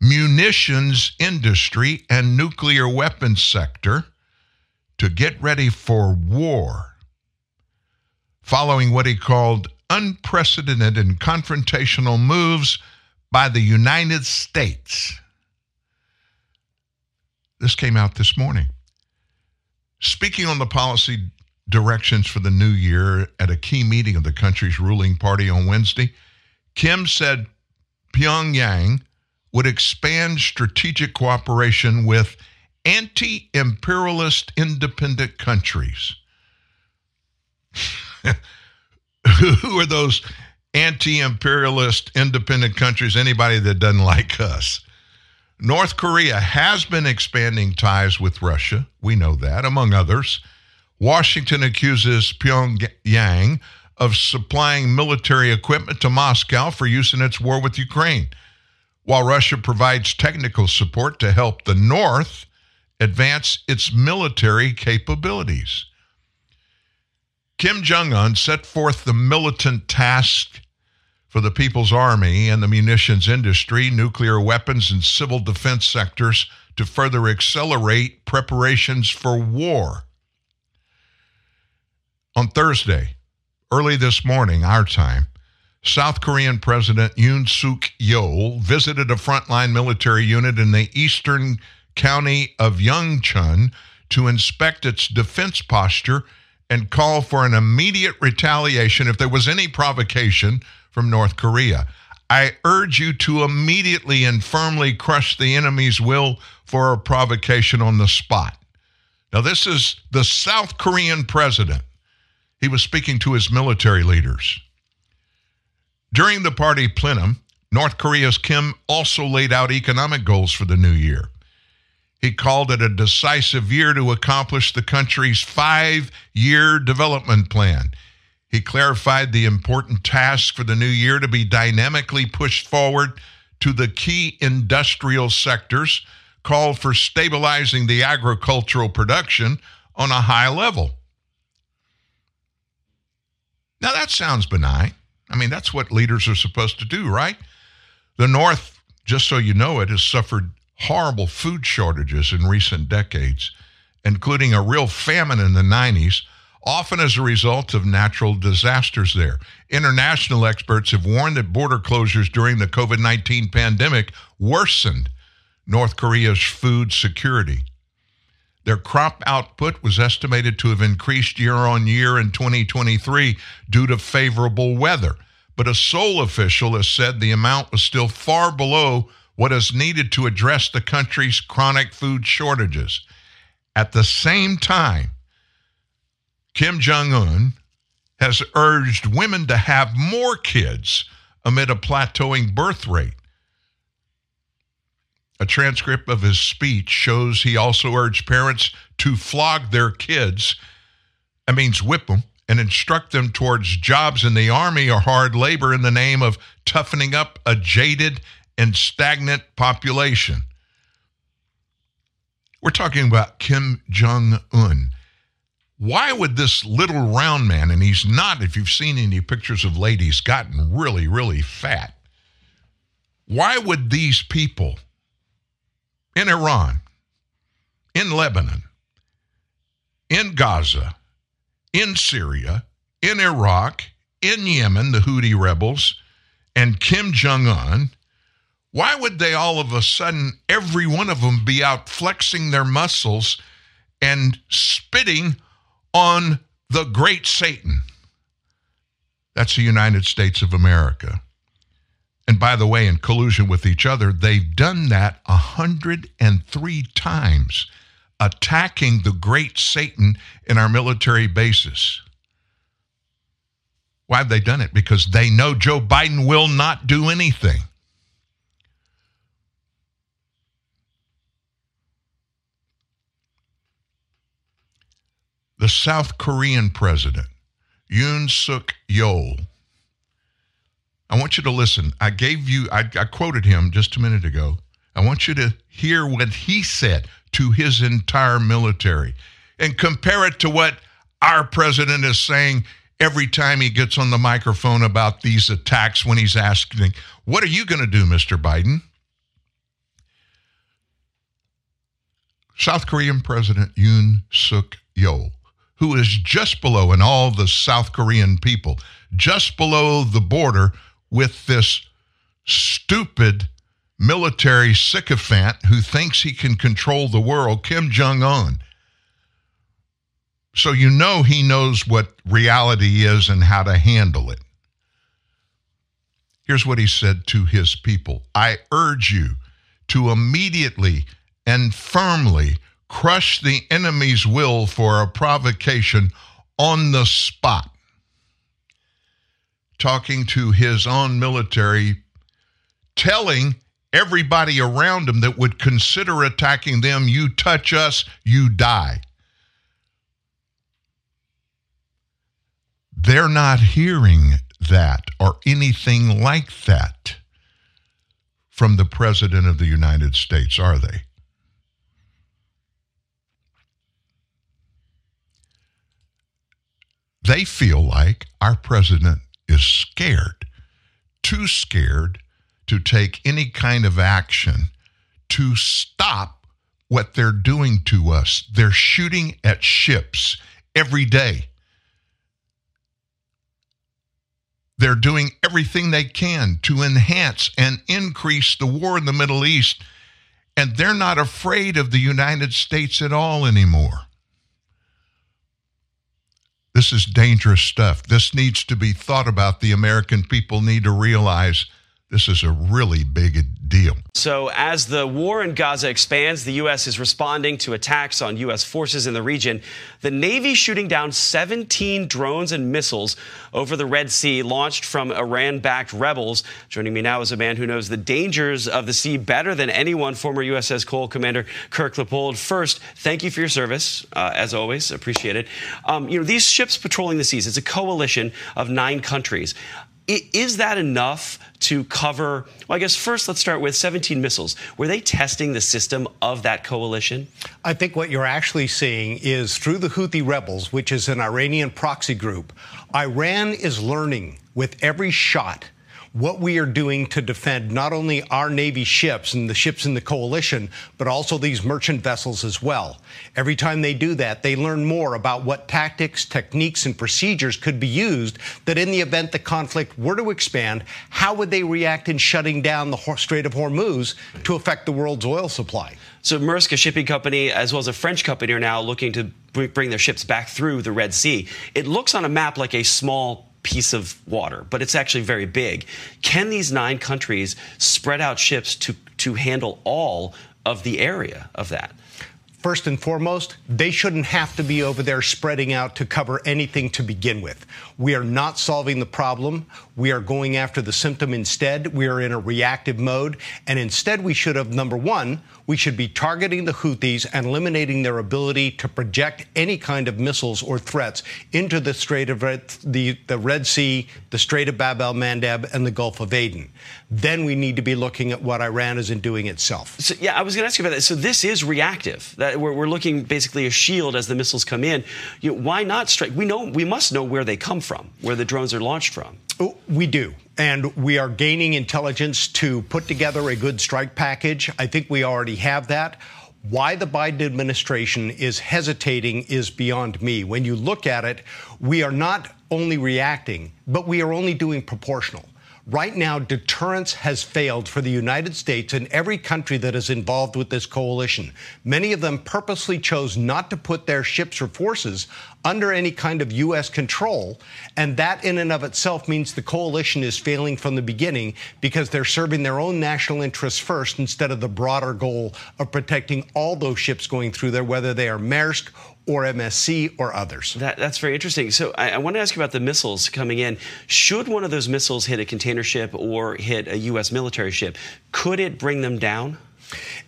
munitions industry, and nuclear weapons sector to get ready for war, following what he called unprecedented and confrontational moves by the United States. This came out this morning. Speaking on the policy directions for the new year at a key meeting of the country's ruling party on Wednesday, Kim said Pyongyang would expand strategic cooperation with anti imperialist independent countries. Who are those anti imperialist, independent countries, anybody that doesn't like us. North Korea has been expanding ties with Russia. We know that, among others. Washington accuses Pyongyang of supplying military equipment to Moscow for use in its war with Ukraine, while Russia provides technical support to help the North advance its military capabilities. Kim Jong un set forth the militant task for the People's Army and the munitions industry, nuclear weapons, and civil defense sectors to further accelerate preparations for war. On Thursday, early this morning, our time, South Korean President Yoon Suk Yeol visited a frontline military unit in the eastern county of Yeoncheon to inspect its defense posture and call for an immediate retaliation if there was any provocation from North Korea. I urge you to immediately and firmly crush the enemy's will for a provocation on the spot. Now, this is the South Korean president. He was speaking to his military leaders. During the party plenum, North Korea's Kim also laid out economic goals for the new year. He called it a decisive year to accomplish the country's five year development plan. He clarified the important task for the new year to be dynamically pushed forward to the key industrial sectors, called for stabilizing the agricultural production on a high level. Now, that sounds benign. I mean, that's what leaders are supposed to do, right? The North, just so you know it, has suffered horrible food shortages in recent decades, including a real famine in the 90s, often as a result of natural disasters there. International experts have warned that border closures during the COVID 19 pandemic worsened North Korea's food security. Their crop output was estimated to have increased year on year in 2023 due to favorable weather. But a Seoul official has said the amount was still far below what is needed to address the country's chronic food shortages. At the same time, Kim Jong un has urged women to have more kids amid a plateauing birth rate. A transcript of his speech shows he also urged parents to flog their kids. That means whip them and instruct them towards jobs in the army or hard labor in the name of toughening up a jaded and stagnant population. We're talking about Kim Jong un. Why would this little round man, and he's not, if you've seen any pictures of ladies, gotten really, really fat? Why would these people in Iran, in Lebanon, in Gaza, in Syria, in Iraq, in Yemen, the Houthi rebels, and Kim Jong un, why would they all of a sudden, every one of them, be out flexing their muscles and spitting on the great Satan? That's the United States of America. And by the way, in collusion with each other, they've done that 103 times, attacking the great Satan in our military bases. Why have they done it? Because they know Joe Biden will not do anything. The South Korean president, Yoon Suk Yeol. I want you to listen. I gave you, I, I, quoted him just a minute ago. I want you to hear what he said to his entire military and compare it to what our president is saying every time he gets on the microphone about these attacks when he's asking, What are you going to do, Mr. Biden? South Korean President Yoon Suk Yeol who is just below, and all the South Korean people, just below the border with this stupid military sycophant who thinks he can control the world, Kim Jong un. So you know he knows what reality is and how to handle it. Here's what he said to his people I urge you to immediately and firmly crush the enemy's will for a provocation on the spot. talking to his own military, telling everybody around him that would consider attacking them, you touch us, you die. They're not hearing that or anything like that from the President of the United States, are they? They feel like our president is scared, too scared to take any kind of action to stop what they're doing to us. They're shooting at ships every day. They're doing everything they can to enhance and increase the war in the Middle East, and they're not afraid of the United States at all anymore. This is dangerous stuff. This needs to be thought about. The American people need to realize this is a really big deal. So, as the war in Gaza expands, the U.S. is responding to attacks on U.S. forces in the region. The Navy shooting down 17 drones and missiles over the Red Sea launched from Iran backed rebels. Joining me now is a man who knows the dangers of the sea better than anyone, former USS Cole Commander Kirk Lippold. First, thank you for your service, uh, as always. Appreciate it. Um, you know, these ships patrolling the seas, it's a coalition of nine countries. Is that enough to cover? Well, I guess first let's start with 17 missiles. Were they testing the system of that coalition? I think what you're actually seeing is through the Houthi rebels, which is an Iranian proxy group, Iran is learning with every shot what we are doing to defend not only our Navy ships and the ships in the coalition, but also these merchant vessels as well. Every time they do that, they learn more about what tactics, techniques, and procedures could be used that in the event the conflict were to expand, how would they react in shutting down the Strait of Hormuz to affect the world's oil supply? So Maersk, a shipping company, as well as a French company, are now looking to bring their ships back through the Red Sea. It looks on a map like a small piece of water, but it's actually very big. Can these nine countries spread out ships to, to handle all of the area of that? First and foremost, they shouldn't have to be over there spreading out to cover anything to begin with. We are not solving the problem. We are going after the symptom instead. We are in a reactive mode. And instead, we should have, number one, we should be targeting the Houthis and eliminating their ability to project any kind of missiles or threats into the Strait of Red, the, the Red Sea, the Strait of Bab el Mandeb, and the Gulf of Aden. Then we need to be looking at what Iran isn't doing itself. So, yeah, I was going to ask you about that. So this is reactive. That we're, we're looking basically a shield as the missiles come in. You know, why not strike? We know we must know where they come from, where the drones are launched from. Oh, we do. And we are gaining intelligence to put together a good strike package. I think we already have that. Why the Biden administration is hesitating is beyond me. When you look at it, we are not only reacting, but we are only doing proportional. Right now, deterrence has failed for the United States and every country that is involved with this coalition. Many of them purposely chose not to put their ships or forces under any kind of U.S. control. And that, in and of itself, means the coalition is failing from the beginning because they're serving their own national interests first instead of the broader goal of protecting all those ships going through there, whether they are Maersk or MSC or others. That, that's very interesting. So I, I, want to ask you about the missiles coming in. Should one of those missiles hit a container ship or hit a U.S. military ship, could it bring them down?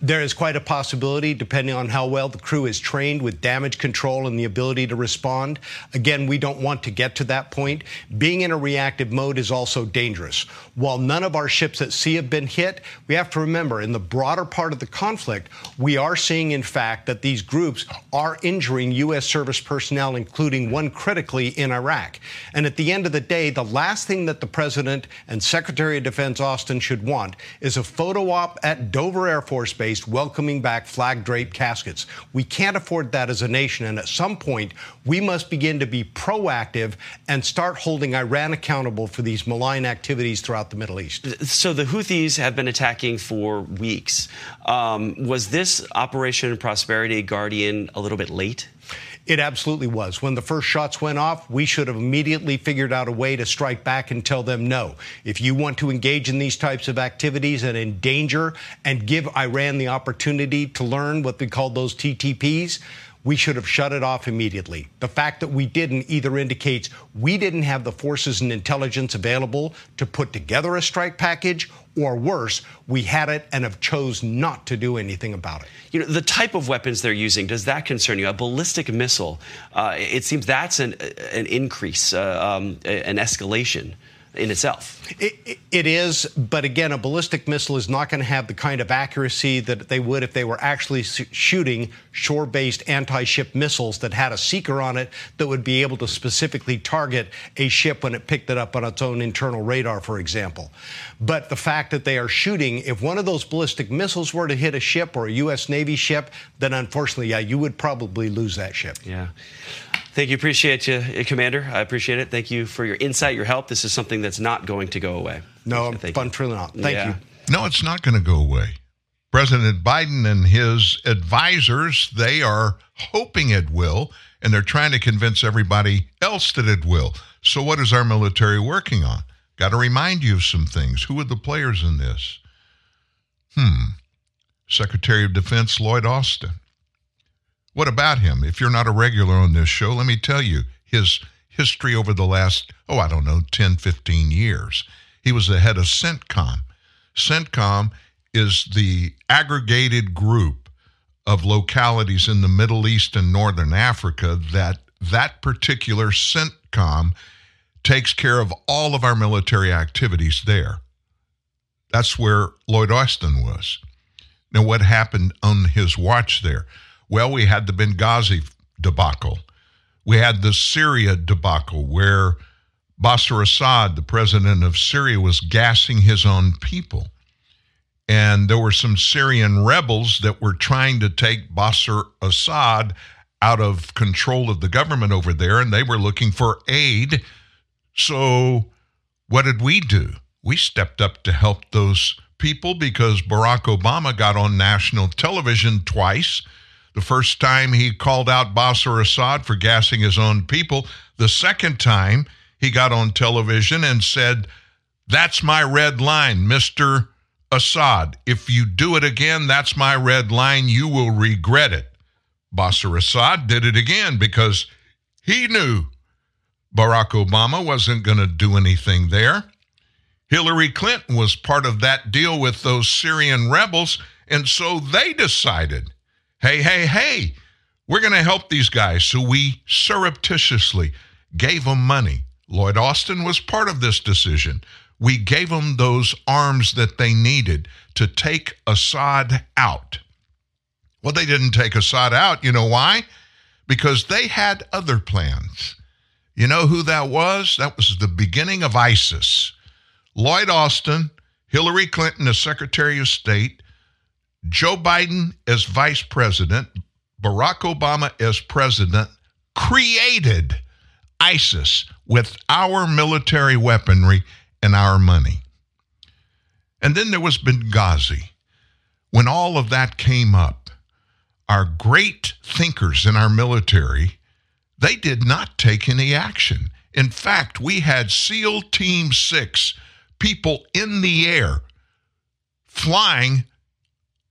There is quite a possibility, depending on how well the crew is trained with damage control and the ability to respond. Again, we don't want to get to that point. Being in a reactive mode is also dangerous. While none of our ships at sea have been hit, we have to remember in the broader part of the conflict, we are seeing, in fact, that these groups are injuring U.S. service personnel, including one critically in Iraq. And at the end of the day, the last thing that the President and Secretary of Defense Austin should want is a photo op at Dover Air Force Force Base welcoming back flag draped caskets. We can't afford that as a nation. And at some point, we must begin to be proactive and start holding Iran accountable for these malign activities throughout the Middle East. So the Houthis have been attacking for weeks. Um, was this Operation Prosperity Guardian a little bit late? It absolutely was. When the first shots went off, we should have immediately figured out a way to strike back and tell them no. If you want to engage in these types of activities and endanger and give Iran the opportunity to learn what they call those TTPs, we should have shut it off immediately. The fact that we didn't either indicates we didn't have the forces and intelligence available to put together a strike package, or worse, we had it and have chose not to do anything about it. You know, the type of weapons they're using, does that concern you? A ballistic missile, uh, it seems that's an, an increase, uh, um, an escalation in itself. It, it is, but again, a ballistic missile is not going to have the kind of accuracy that they would if they were actually shooting shore based anti ship missiles that had a seeker on it that would be able to specifically target a ship when it picked it up on its own internal radar, for example. But the fact that they are shooting, if one of those ballistic missiles were to hit a ship or a U.S. Navy ship, then unfortunately, yeah, you would probably lose that ship. Yeah. Thank you. Appreciate you, Commander. I appreciate it. Thank you for your insight, your help. This is something that's not going to go away. No, Thank fun for not. Thank yeah. you. No, it's not going to go away. President Biden and his advisors, they are hoping it will, and they're trying to convince everybody else that it will. So, what is our military working on? Got to remind you of some things. Who are the players in this? Hmm. Secretary of Defense Lloyd Austin. What about him? If you're not a regular on this show, let me tell you his history over the last, oh, I don't know, 10, 15 years. He was the head of CENTCOM. CENTCOM is the aggregated group of localities in the Middle East and Northern Africa that that particular CENTCOM takes care of all of our military activities there. That's where Lloyd Austin was. Now, what happened on his watch there? Well, we had the Benghazi debacle. We had the Syria debacle where Bashar Assad, the president of Syria, was gassing his own people. And there were some Syrian rebels that were trying to take Bashar Assad out of control of the government over there, and they were looking for aid. So, what did we do? We stepped up to help those people because Barack Obama got on national television twice the first time he called out Bashar Assad for gassing his own people. The second time he got on television and said, That's my red line, Mr. Assad. If you do it again, that's my red line. You will regret it. Bashar Assad did it again because he knew Barack Obama wasn't going to do anything there. Hillary Clinton was part of that deal with those Syrian rebels, and so they decided hey, hey, hey, we're going to help these guys. So we surreptitiously gave them money. Lloyd Austin was part of this decision. We gave them those arms that they needed to take Assad out. Well, they didn't take Assad out. You know why? Because they had other plans. You know who that was? That was the beginning of ISIS. Lloyd Austin, Hillary Clinton as Secretary of State, Joe Biden as vice president, Barack Obama as president, created ISIS with our military weaponry and our money. And then there was Benghazi. When all of that came up, our great thinkers in our military, they did not take any action. In fact, we had SEAL Team 6 people in the air flying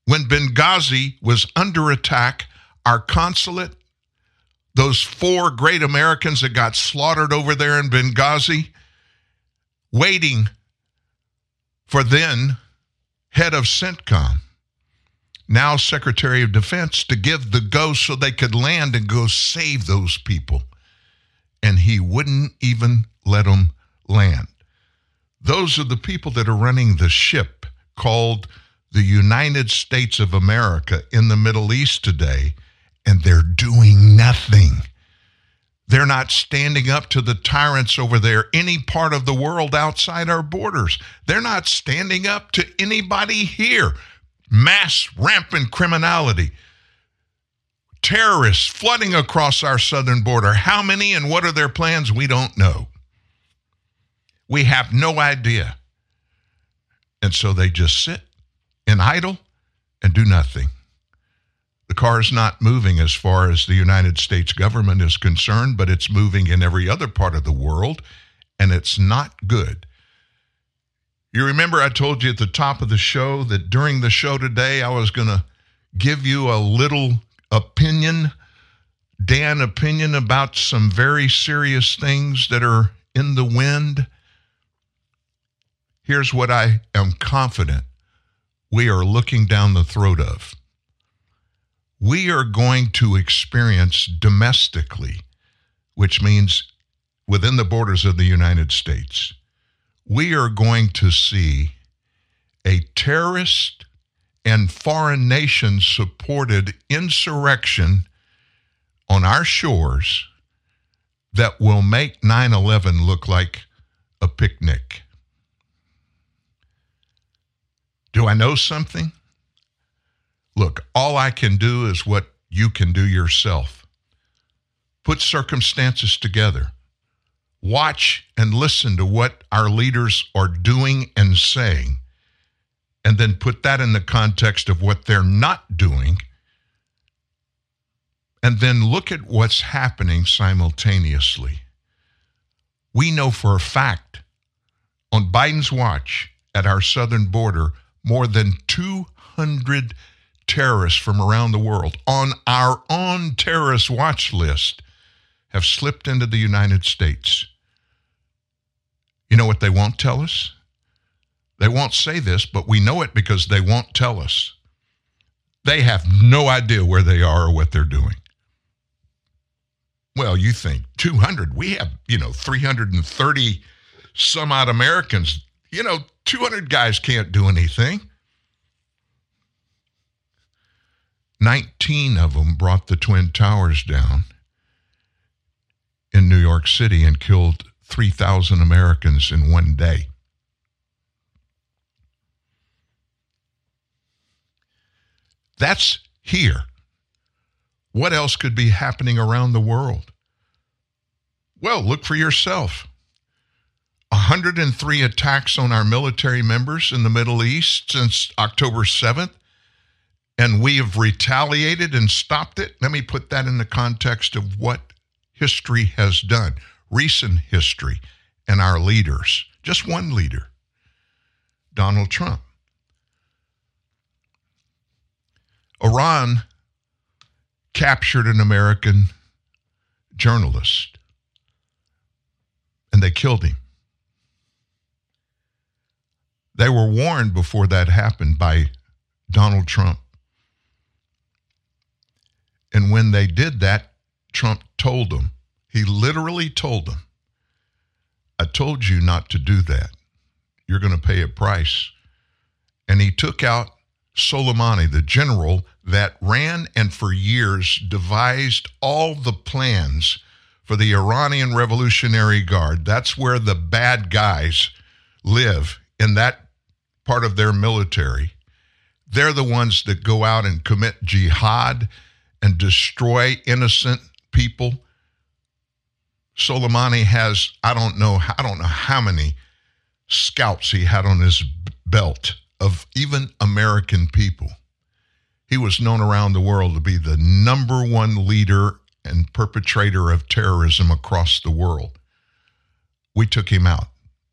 when Benghazi was under attack, our consulate, those four great Americans that got slaughtered over there in Benghazi, waiting for then head of CENTCOM, now Secretary of Defense, to give the go so they could land and go save those people. And he wouldn't even let them land. Those are the people that are running the ship called the United States of America in the Middle East today, and they're doing nothing. They're not standing up to the tyrants over there, any part of the world outside our borders. They're not standing up to anybody here. Mass rampant criminality, terrorists flooding across our southern border. How many and what are their plans? We don't know. We have no idea. And so they just sit and idle and do nothing. The car is not moving as far as the United States government is concerned, but it's moving in every other part of the world, and it's not good. You remember I told you at the top of the show that during the show today I was going to give you a little opinion, Dan opinion about some very serious things that are in the wind? Here's what I am confident we are looking down the throat of. We are going to experience domestically, which means within the borders of the United States, we are going to see a terrorist and foreign nation supported insurrection on our shores that will make 9 11 look like a picnic. Do I know something? Look, all I can do is what you can do yourself. Put circumstances together. Watch and listen to what our leaders are doing and saying, and then put that in the context of what they're not doing. And then look at what's happening simultaneously. We know for a fact on Biden's watch at our southern border, more than 200 terrorists from around the world on our own terrorist watch list have slipped into the United States. You know what they won't tell us? They won't say this, but we know it because they won't tell us. They have no idea where they are or what they're doing. Well, you think 200, we have, you know, 330 some odd Americans. You know, 200 guys can't do anything. 19 of them brought the Twin Towers down in New York City and killed 3,000 Americans in one day. That's here. What else could be happening around the world? Well, look for yourself. 103 attacks on our military members in the Middle East since October 7th, and we have retaliated and stopped it. Let me put that in the context of what history has done, recent history, and our leaders. Just one leader, Donald Trump. Iran captured an American journalist and they killed him. They were warned before that happened by Donald Trump. And when they did that, Trump told them, he literally told them, I told you not to do that. You're going to pay a price. And he took out Soleimani, the general that ran and for years devised all the plans for the Iranian Revolutionary Guard. That's where the bad guys live in that part of their military. They're the ones that go out and commit jihad and destroy innocent people. Soleimani has, I don't know, I don't know how many scalps he had on his belt of even American people. He was known around the world to be the number one leader and perpetrator of terrorism across the world. We took him out.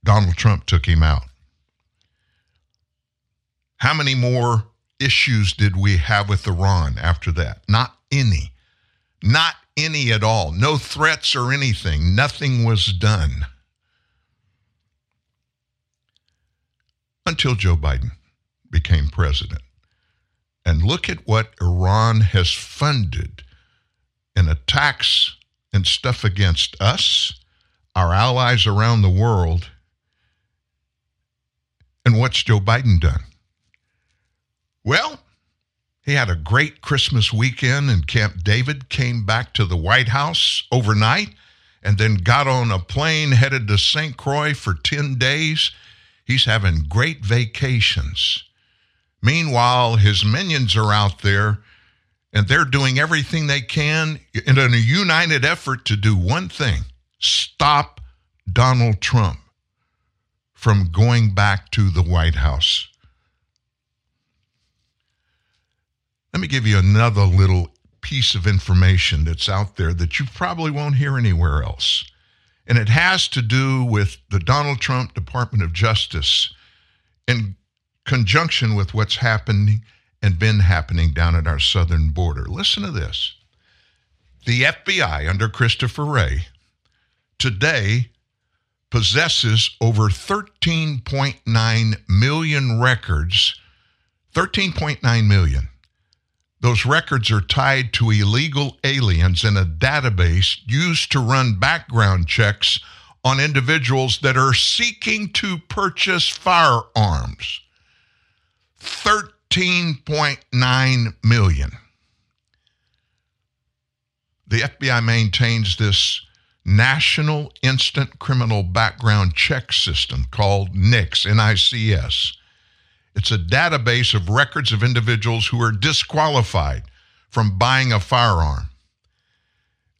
Donald Trump took him out. How many more issues did we have with Iran after that? Not any. Not any at all. No threats or anything. Nothing was done. Until Joe Biden became president. And look at what Iran has funded in attacks and stuff against us, our allies around the world. And what's Joe Biden done? Well, he had a great Christmas weekend in Camp David, came back to the White House overnight, and then got on a plane headed to St. Croix for 10 days. He's having great vacations. Meanwhile, his minions are out there and they're doing everything they can in a united effort to do one thing stop Donald Trump from going back to the White House. Let me give you another little piece of information that's out there that you probably won't hear anywhere else. And it has to do with the Donald Trump Department of Justice in conjunction with what's happening and been happening down at our southern border. Listen to this. The FBI under Christopher Wray today possesses over 13.9 million records. 13.9 million. Those records are tied to illegal aliens in a database used to run background checks on individuals that are seeking to purchase firearms. 13.9 million. The FBI maintains this National Instant Criminal Background Check System called NICS, NICS. It's a database of records of individuals who are disqualified from buying a firearm.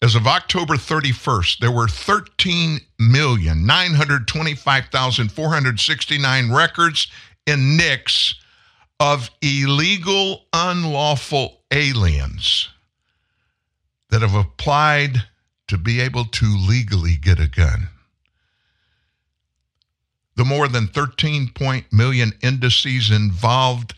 As of October 31st, there were 13,925,469 records in NICS of illegal, unlawful aliens that have applied to be able to legally get a gun. The more than 13 point million indices involved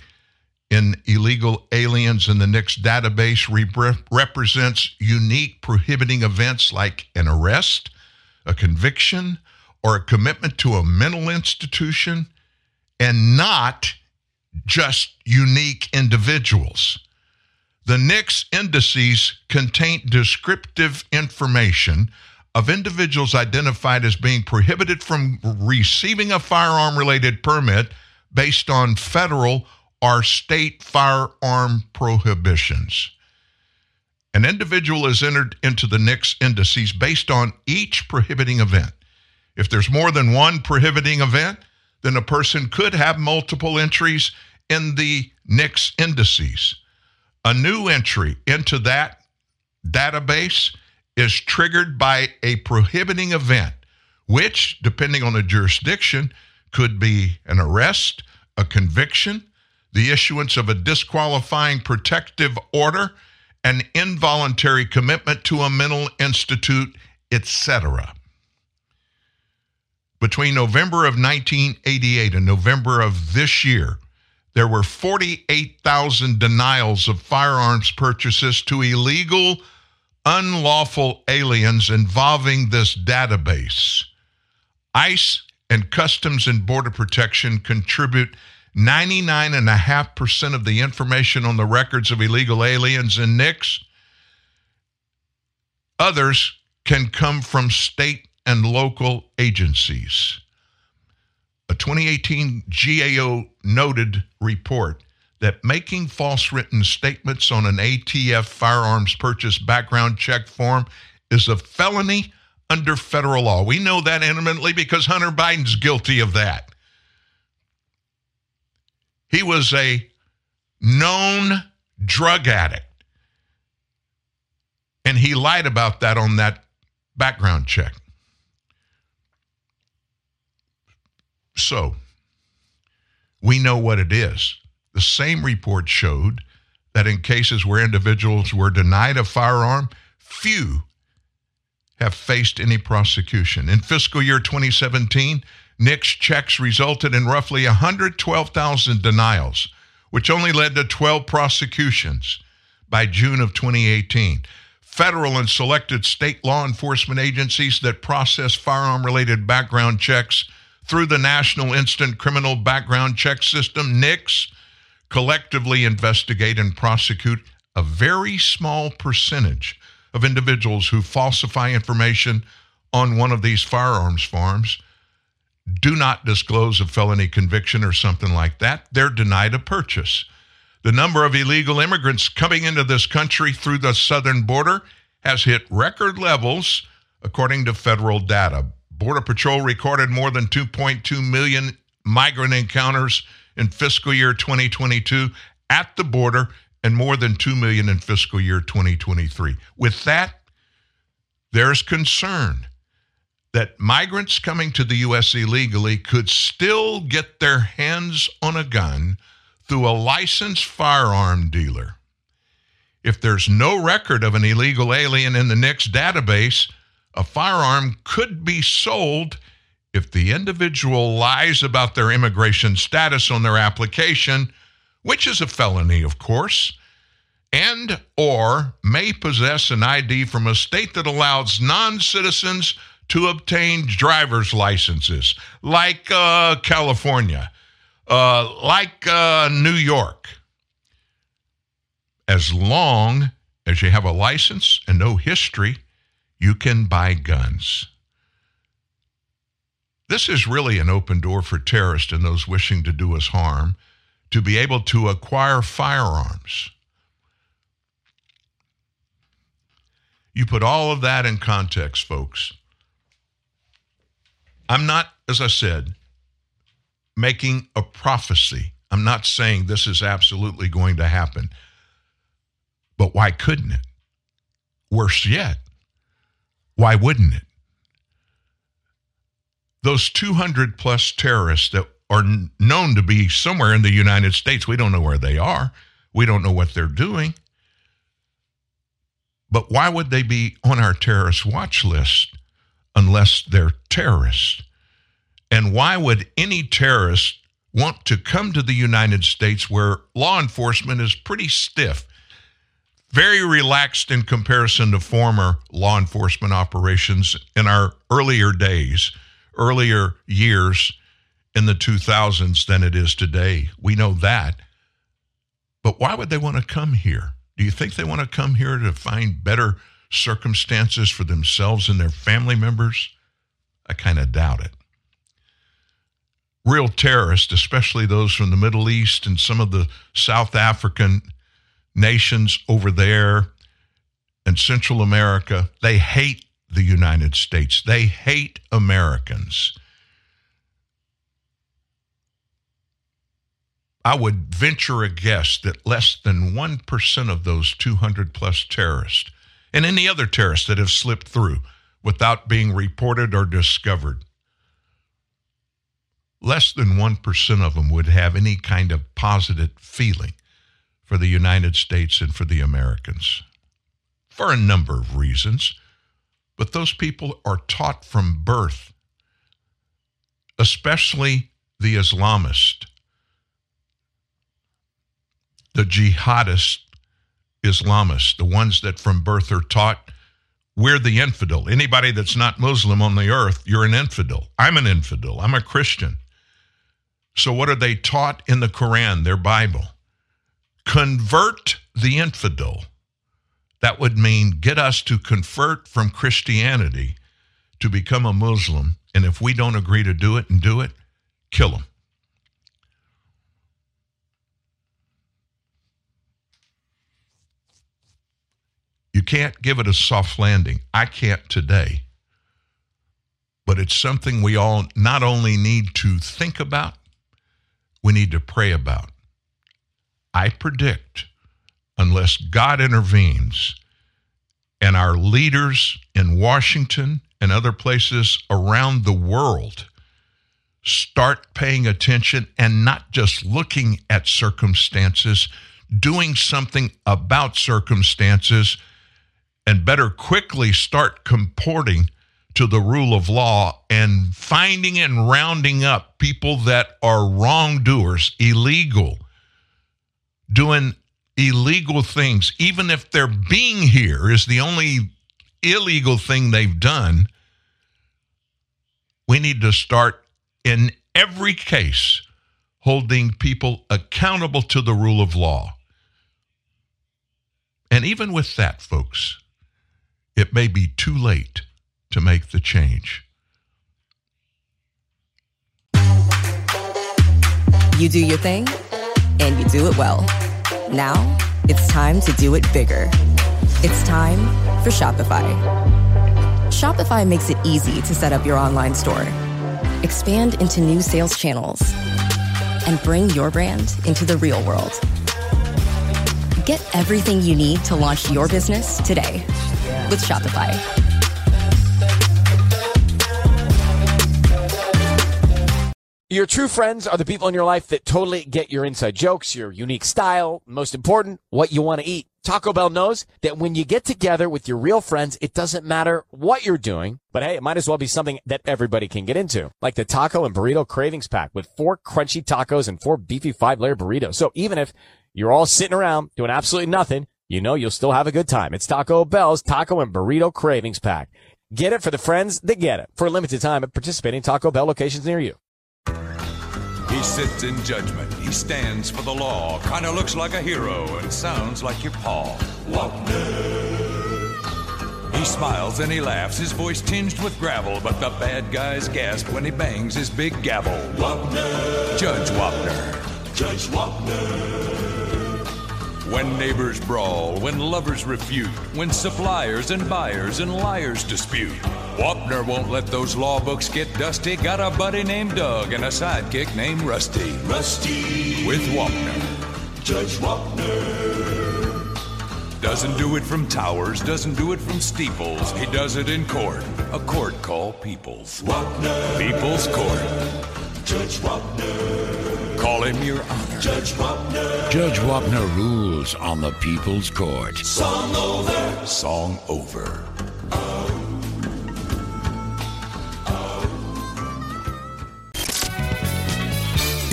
in illegal aliens in the NICS database re- represents unique prohibiting events like an arrest, a conviction, or a commitment to a mental institution, and not just unique individuals. The NICS indices contain descriptive information of individuals identified as being prohibited from receiving a firearm related permit based on federal or state firearm prohibitions. An individual is entered into the NICS indices based on each prohibiting event. If there's more than one prohibiting event, then a person could have multiple entries in the NICS indices. A new entry into that database is triggered by a prohibiting event, which, depending on the jurisdiction, could be an arrest, a conviction, the issuance of a disqualifying protective order, an involuntary commitment to a mental institute, etc. Between November of 1988 and November of this year, there were 48,000 denials of firearms purchases to illegal, unlawful aliens involving this database. ICE and Customs and Border Protection contribute 99.5% of the information on the records of illegal aliens in NICS. Others can come from state and local agencies. A 2018 GAO noted report that making false written statements on an ATF firearms purchase background check form is a felony under federal law. We know that intimately because Hunter Biden's guilty of that. He was a known drug addict. And he lied about that on that background check. So, we know what it is. The same report showed that in cases where individuals were denied a firearm, few have faced any prosecution. In fiscal year 2017, NICS checks resulted in roughly 112,000 denials, which only led to 12 prosecutions by June of 2018. Federal and selected state law enforcement agencies that process firearm related background checks through the National Instant Criminal Background Check System, NICS, collectively investigate and prosecute a very small percentage of individuals who falsify information on one of these firearms farms, do not disclose a felony conviction or something like that, they're denied a purchase. The number of illegal immigrants coming into this country through the southern border has hit record levels, according to federal data. Border Patrol recorded more than 2.2 million migrant encounters in fiscal year 2022 at the border and more than 2 million in fiscal year 2023. With that, there's concern that migrants coming to the U.S. illegally could still get their hands on a gun through a licensed firearm dealer. If there's no record of an illegal alien in the NICS database, a firearm could be sold if the individual lies about their immigration status on their application, which is a felony, of course, and or may possess an ID from a state that allows non-citizens to obtain driver's licenses, like uh, California, uh, like uh, New York. As long as you have a license and no history, you can buy guns. This is really an open door for terrorists and those wishing to do us harm to be able to acquire firearms. You put all of that in context, folks. I'm not, as I said, making a prophecy. I'm not saying this is absolutely going to happen. But why couldn't it? Worse yet, why wouldn't it? Those 200 plus terrorists that are known to be somewhere in the United States, we don't know where they are. We don't know what they're doing. But why would they be on our terrorist watch list unless they're terrorists? And why would any terrorist want to come to the United States where law enforcement is pretty stiff, very relaxed in comparison to former law enforcement operations in our earlier days, earlier years in the 2000s than it is today? We know that. But why would they want to come here? Do you think they want to come here to find better circumstances for themselves and their family members? I kind of doubt it. Real terrorists, especially those from the Middle East and some of the South African nations over there and Central America, they hate the United States. They hate Americans. I would venture a guess that less than 1% of those 200 plus terrorists and any other terrorists that have slipped through without being reported or discovered, less than 1% of them would have any kind of positive feeling for the United States and for the Americans for a number of reasons. But those people are taught from birth, especially the Islamist the jihadist Islamists, the ones that from birth are taught we're the infidel. Anybody that's not Muslim on the earth, you're an infidel. I'm an infidel. I'm a Christian. So, what are they taught in the Quran, their Bible? Convert the infidel. That would mean get us to convert from Christianity to become a Muslim. And if we don't agree to do it and do it, kill them. You can't give it a soft landing. I can't today. But it's something we all not only need to think about, we need to pray about. I predict, unless God intervenes and our leaders in Washington and other places around the world start paying attention and not just looking at circumstances, doing something about circumstances and better quickly start comporting to the rule of law and finding and rounding up people that are wrongdoers, illegal, doing illegal things, even if their being here is the only illegal thing they've done. We need to start in every case holding people accountable to the rule of law. And even with that, folks, it may be too late to make the change. You do your thing, and you do it well. Now, it's time to do it bigger. It's time for Shopify. Shopify makes it easy to set up your online store, expand into new sales channels, and bring your brand into the real world. Get everything you need to launch your business today with Shopify. Your true friends are the people in your life that totally get your inside jokes, your unique style, most important, what you want to eat. Taco Bell knows that when you get together with your real friends, it doesn't matter what you're doing, but hey, it might as well be something that everybody can get into, like the Taco and Burrito Cravings Pack with four crunchy tacos and four beefy five layer burritos. So even if you're all sitting around doing absolutely nothing, you know you'll still have a good time. It's Taco Bell's Taco and Burrito Cravings Pack. Get it for the friends that get it for a limited time at participating Taco Bell locations near you. He sits in judgment. He stands for the law. Kinda looks like a hero and sounds like your paw. Wapner. He smiles and he laughs, his voice tinged with gravel, but the bad guys gasp when he bangs his big gavel. Wapner. Judge Wapner. Judge Wapner. When neighbors brawl, when lovers refute, when suppliers and buyers and liars dispute. Wapner won't let those law books get dusty. Got a buddy named Doug and a sidekick named Rusty. Rusty. With Wapner. Judge Wapner. Doesn't do it from towers, doesn't do it from steeples. He does it in court. A court called People's. Wapner. People's Court. Judge Wapner. Call him your honor. Judge Wapner. Judge Wapner rules on the People's Court. Song over. Song over.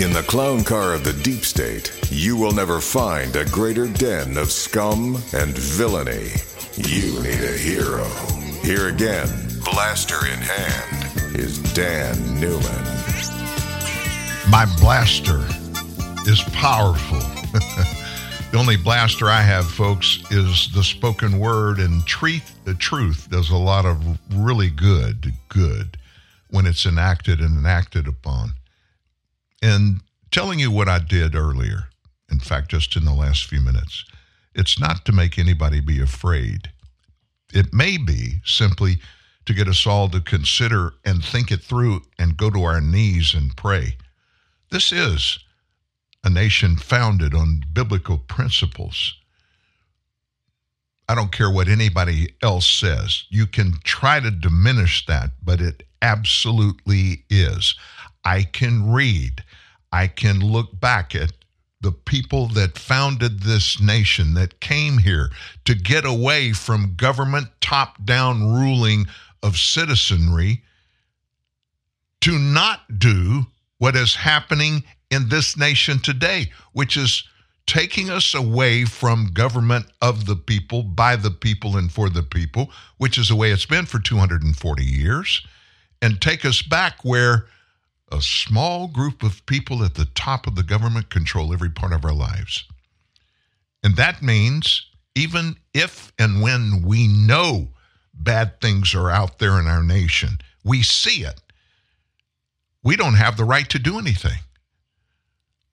In the clown car of the deep state, you will never find a greater den of scum and villainy. You need a hero. Here again, blaster in hand, is Dan Newman. My blaster is powerful. the only blaster I have, folks, is the spoken word, and truth, the truth does a lot of really good, good when it's enacted and enacted upon. And telling you what I did earlier, in fact, just in the last few minutes, it's not to make anybody be afraid. It may be simply to get us all to consider and think it through and go to our knees and pray. This is a nation founded on biblical principles. I don't care what anybody else says. You can try to diminish that, but it absolutely is. I can read, I can look back at the people that founded this nation, that came here to get away from government top down ruling of citizenry, to not do what is happening in this nation today, which is taking us away from government of the people, by the people, and for the people, which is the way it's been for 240 years, and take us back where a small group of people at the top of the government control every part of our lives. And that means even if and when we know bad things are out there in our nation, we see it, we don't have the right to do anything.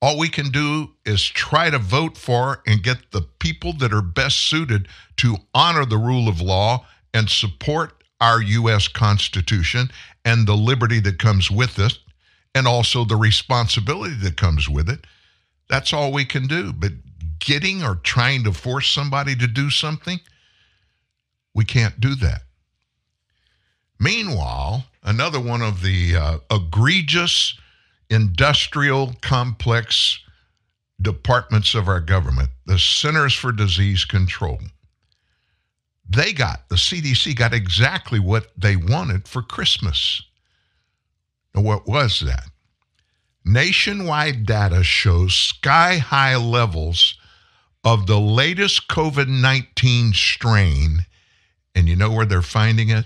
All we can do is try to vote for and get the people that are best suited to honor the rule of law and support our U.S. Constitution and the liberty that comes with it, and also the responsibility that comes with it. That's all we can do. But getting or trying to force somebody to do something, we can't do that. Meanwhile, another one of the uh, egregious industrial complex departments of our government, the Centers for Disease Control, they got, the CDC got exactly what they wanted for Christmas. Now, what was that? Nationwide data shows sky high levels of the latest COVID 19 strain. And you know where they're finding it?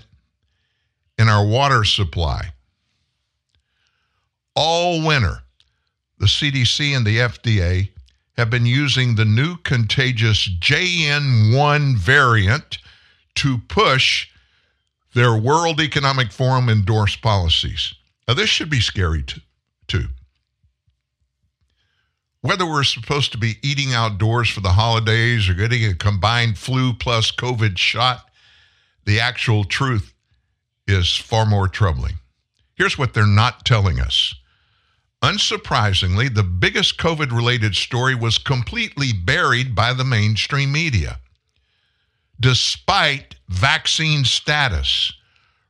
In our water supply. All winter, the CDC and the FDA have been using the new contagious JN1 variant to push their World Economic Forum endorsed policies. Now, this should be scary too. Whether we're supposed to be eating outdoors for the holidays or getting a combined flu plus COVID shot, the actual truth is far more troubling. Here's what they're not telling us. Unsurprisingly, the biggest COVID related story was completely buried by the mainstream media. Despite vaccine status,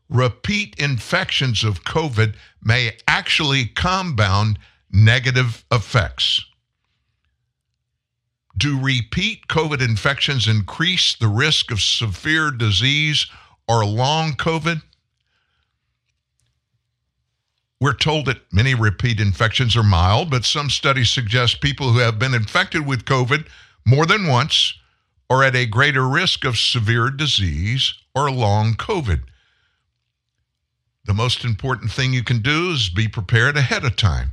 repeat infections of COVID may actually compound negative effects. Do repeat COVID infections increase the risk of severe disease or long COVID? We're told that many repeat infections are mild, but some studies suggest people who have been infected with COVID more than once are at a greater risk of severe disease or long COVID. The most important thing you can do is be prepared ahead of time.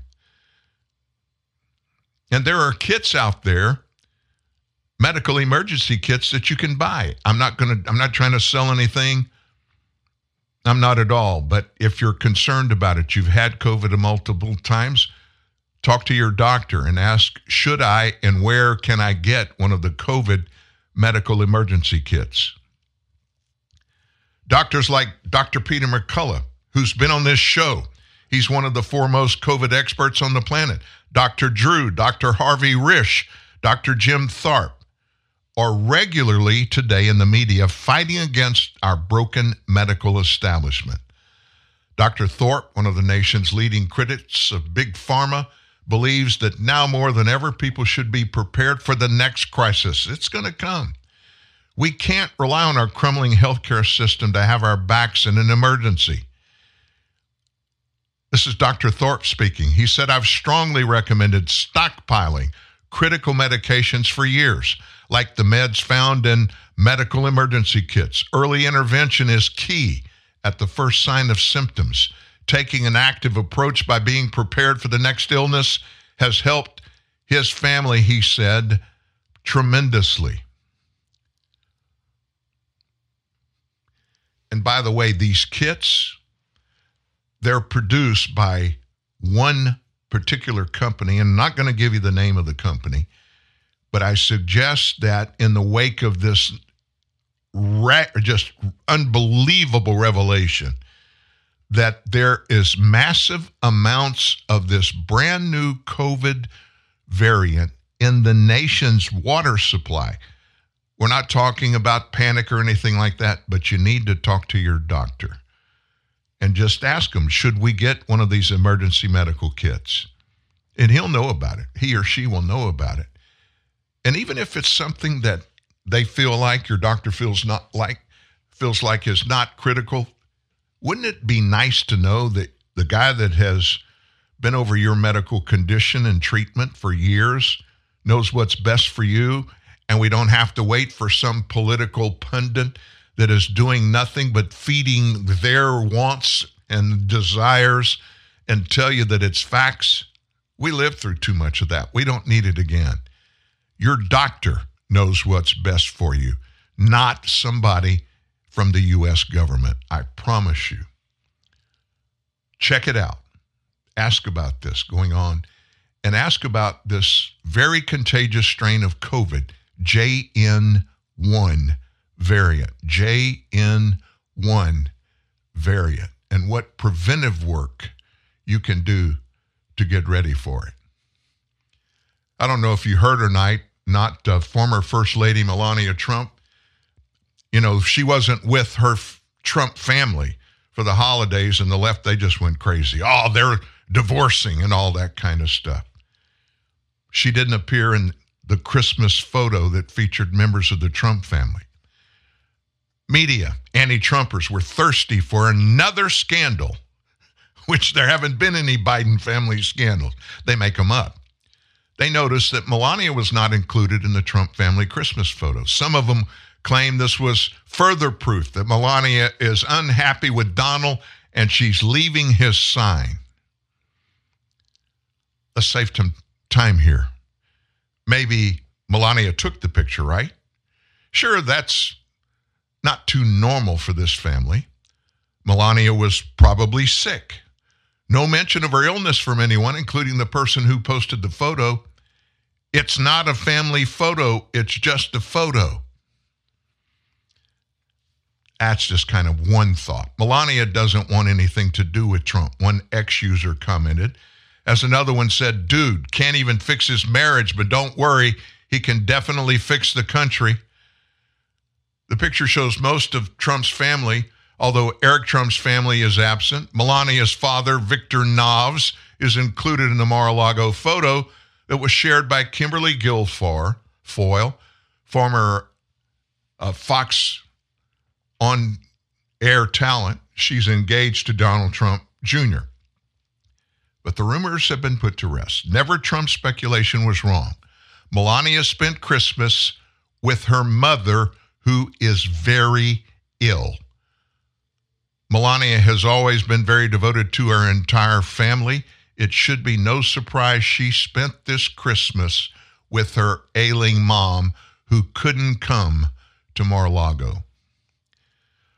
And there are kits out there, medical emergency kits that you can buy. I'm not going to I'm not trying to sell anything. I'm not at all, but if you're concerned about it, you've had COVID multiple times, talk to your doctor and ask, should I and where can I get one of the COVID medical emergency kits? Doctors like Dr. Peter McCullough, who's been on this show, he's one of the foremost COVID experts on the planet. Dr. Drew, Dr. Harvey Risch, Dr. Jim Thorp are regularly today in the media fighting against our broken medical establishment. Dr. Thorp, one of the nation's leading critics of big pharma, believes that now more than ever people should be prepared for the next crisis. It's going to come. We can't rely on our crumbling healthcare system to have our backs in an emergency. This is Dr. Thorp speaking. He said, I've strongly recommended stockpiling critical medications for years, like the meds found in medical emergency kits. Early intervention is key at the first sign of symptoms. Taking an active approach by being prepared for the next illness has helped his family, he said, tremendously. And by the way, these kits, they're produced by one particular company, and I'm not going to give you the name of the company, but I suggest that in the wake of this ra- just unbelievable revelation, that there is massive amounts of this brand new COVID variant in the nation's water supply. We're not talking about panic or anything like that, but you need to talk to your doctor and just ask him, should we get one of these emergency medical kits? And he'll know about it. He or she will know about it. And even if it's something that they feel like your doctor feels not like feels like is not critical, wouldn't it be nice to know that the guy that has been over your medical condition and treatment for years knows what's best for you and we don't have to wait for some political pundit that is doing nothing but feeding their wants and desires and tell you that it's facts. We lived through too much of that. We don't need it again. Your doctor knows what's best for you, not somebody from the U.S. government. I promise you. Check it out. Ask about this going on and ask about this very contagious strain of COVID, JN1 variant, JN1 variant, and what preventive work you can do to get ready for it. I don't know if you heard or not, not uh, former First Lady Melania Trump. You know, she wasn't with her f- Trump family for the holidays, and the left, they just went crazy. Oh, they're divorcing and all that kind of stuff. She didn't appear in the Christmas photo that featured members of the Trump family media, anti Trumpers, were thirsty for another scandal, which there haven't been any Biden family scandals. They make them up. They noticed that Melania was not included in the Trump family Christmas photos. Some of them claim this was further proof that Melania is unhappy with Donald and she's leaving his sign. Let's save some time here. Maybe Melania took the picture, right? Sure, that's not too normal for this family. Melania was probably sick. No mention of her illness from anyone, including the person who posted the photo. It's not a family photo, it's just a photo. That's just kind of one thought. Melania doesn't want anything to do with Trump. One ex user commented. As another one said, dude, can't even fix his marriage, but don't worry, he can definitely fix the country. The picture shows most of Trump's family, although Eric Trump's family is absent. Melania's father, Viktor Knavs, is included in the Mar a Lago photo that was shared by Kimberly Guilfoyle, foil, former uh, Fox on air talent. She's engaged to Donald Trump Jr. But the rumors have been put to rest. Never Trump speculation was wrong. Melania spent Christmas with her mother, who is very ill. Melania has always been very devoted to her entire family. It should be no surprise she spent this Christmas with her ailing mom, who couldn't come to Mar-a-Lago.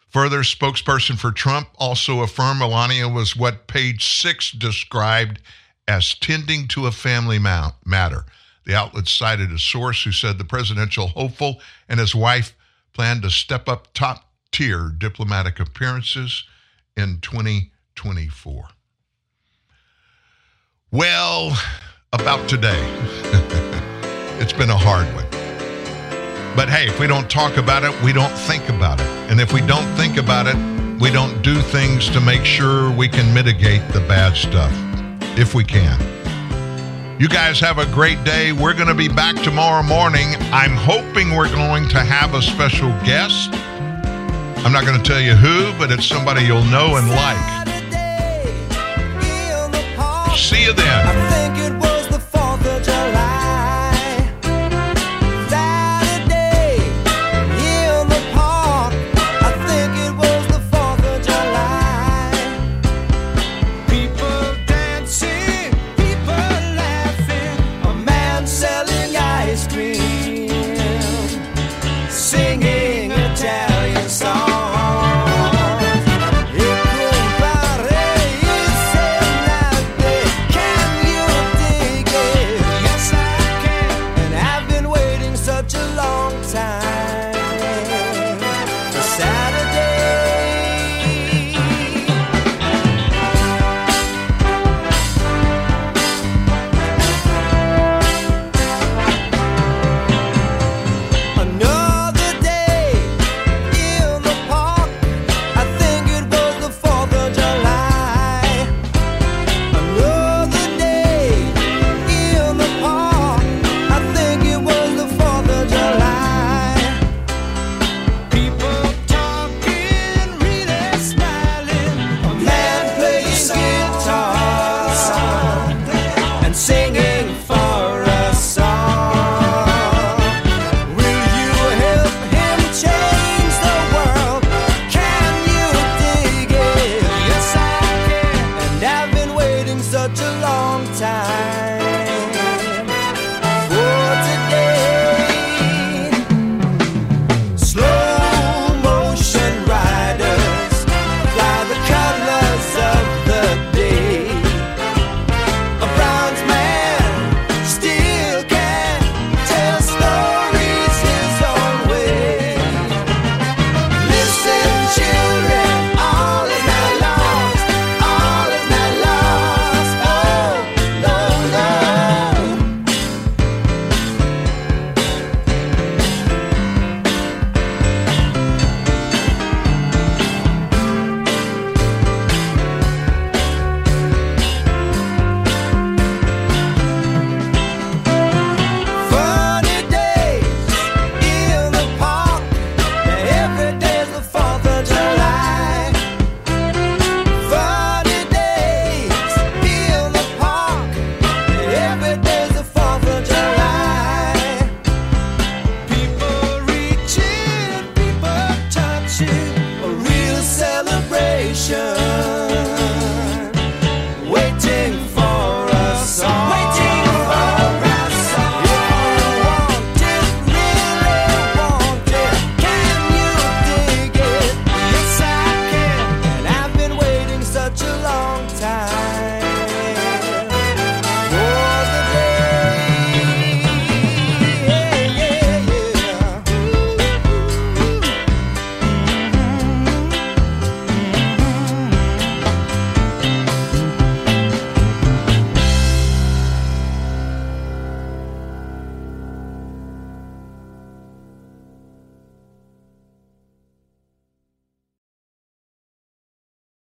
Further, spokesperson for Trump also affirmed Melania was what page six described as tending to a family matter. The outlet cited a source who said the presidential hopeful and his wife plan to step up top tier diplomatic appearances in 2024. Well, about today, it's been a hard one. But hey, if we don't talk about it, we don't think about it. And if we don't think about it, we don't do things to make sure we can mitigate the bad stuff, if we can. You guys have a great day. We're going to be back tomorrow morning. I'm hoping we're going to have a special guest. I'm not going to tell you who, but it's somebody you'll know and like. See you then.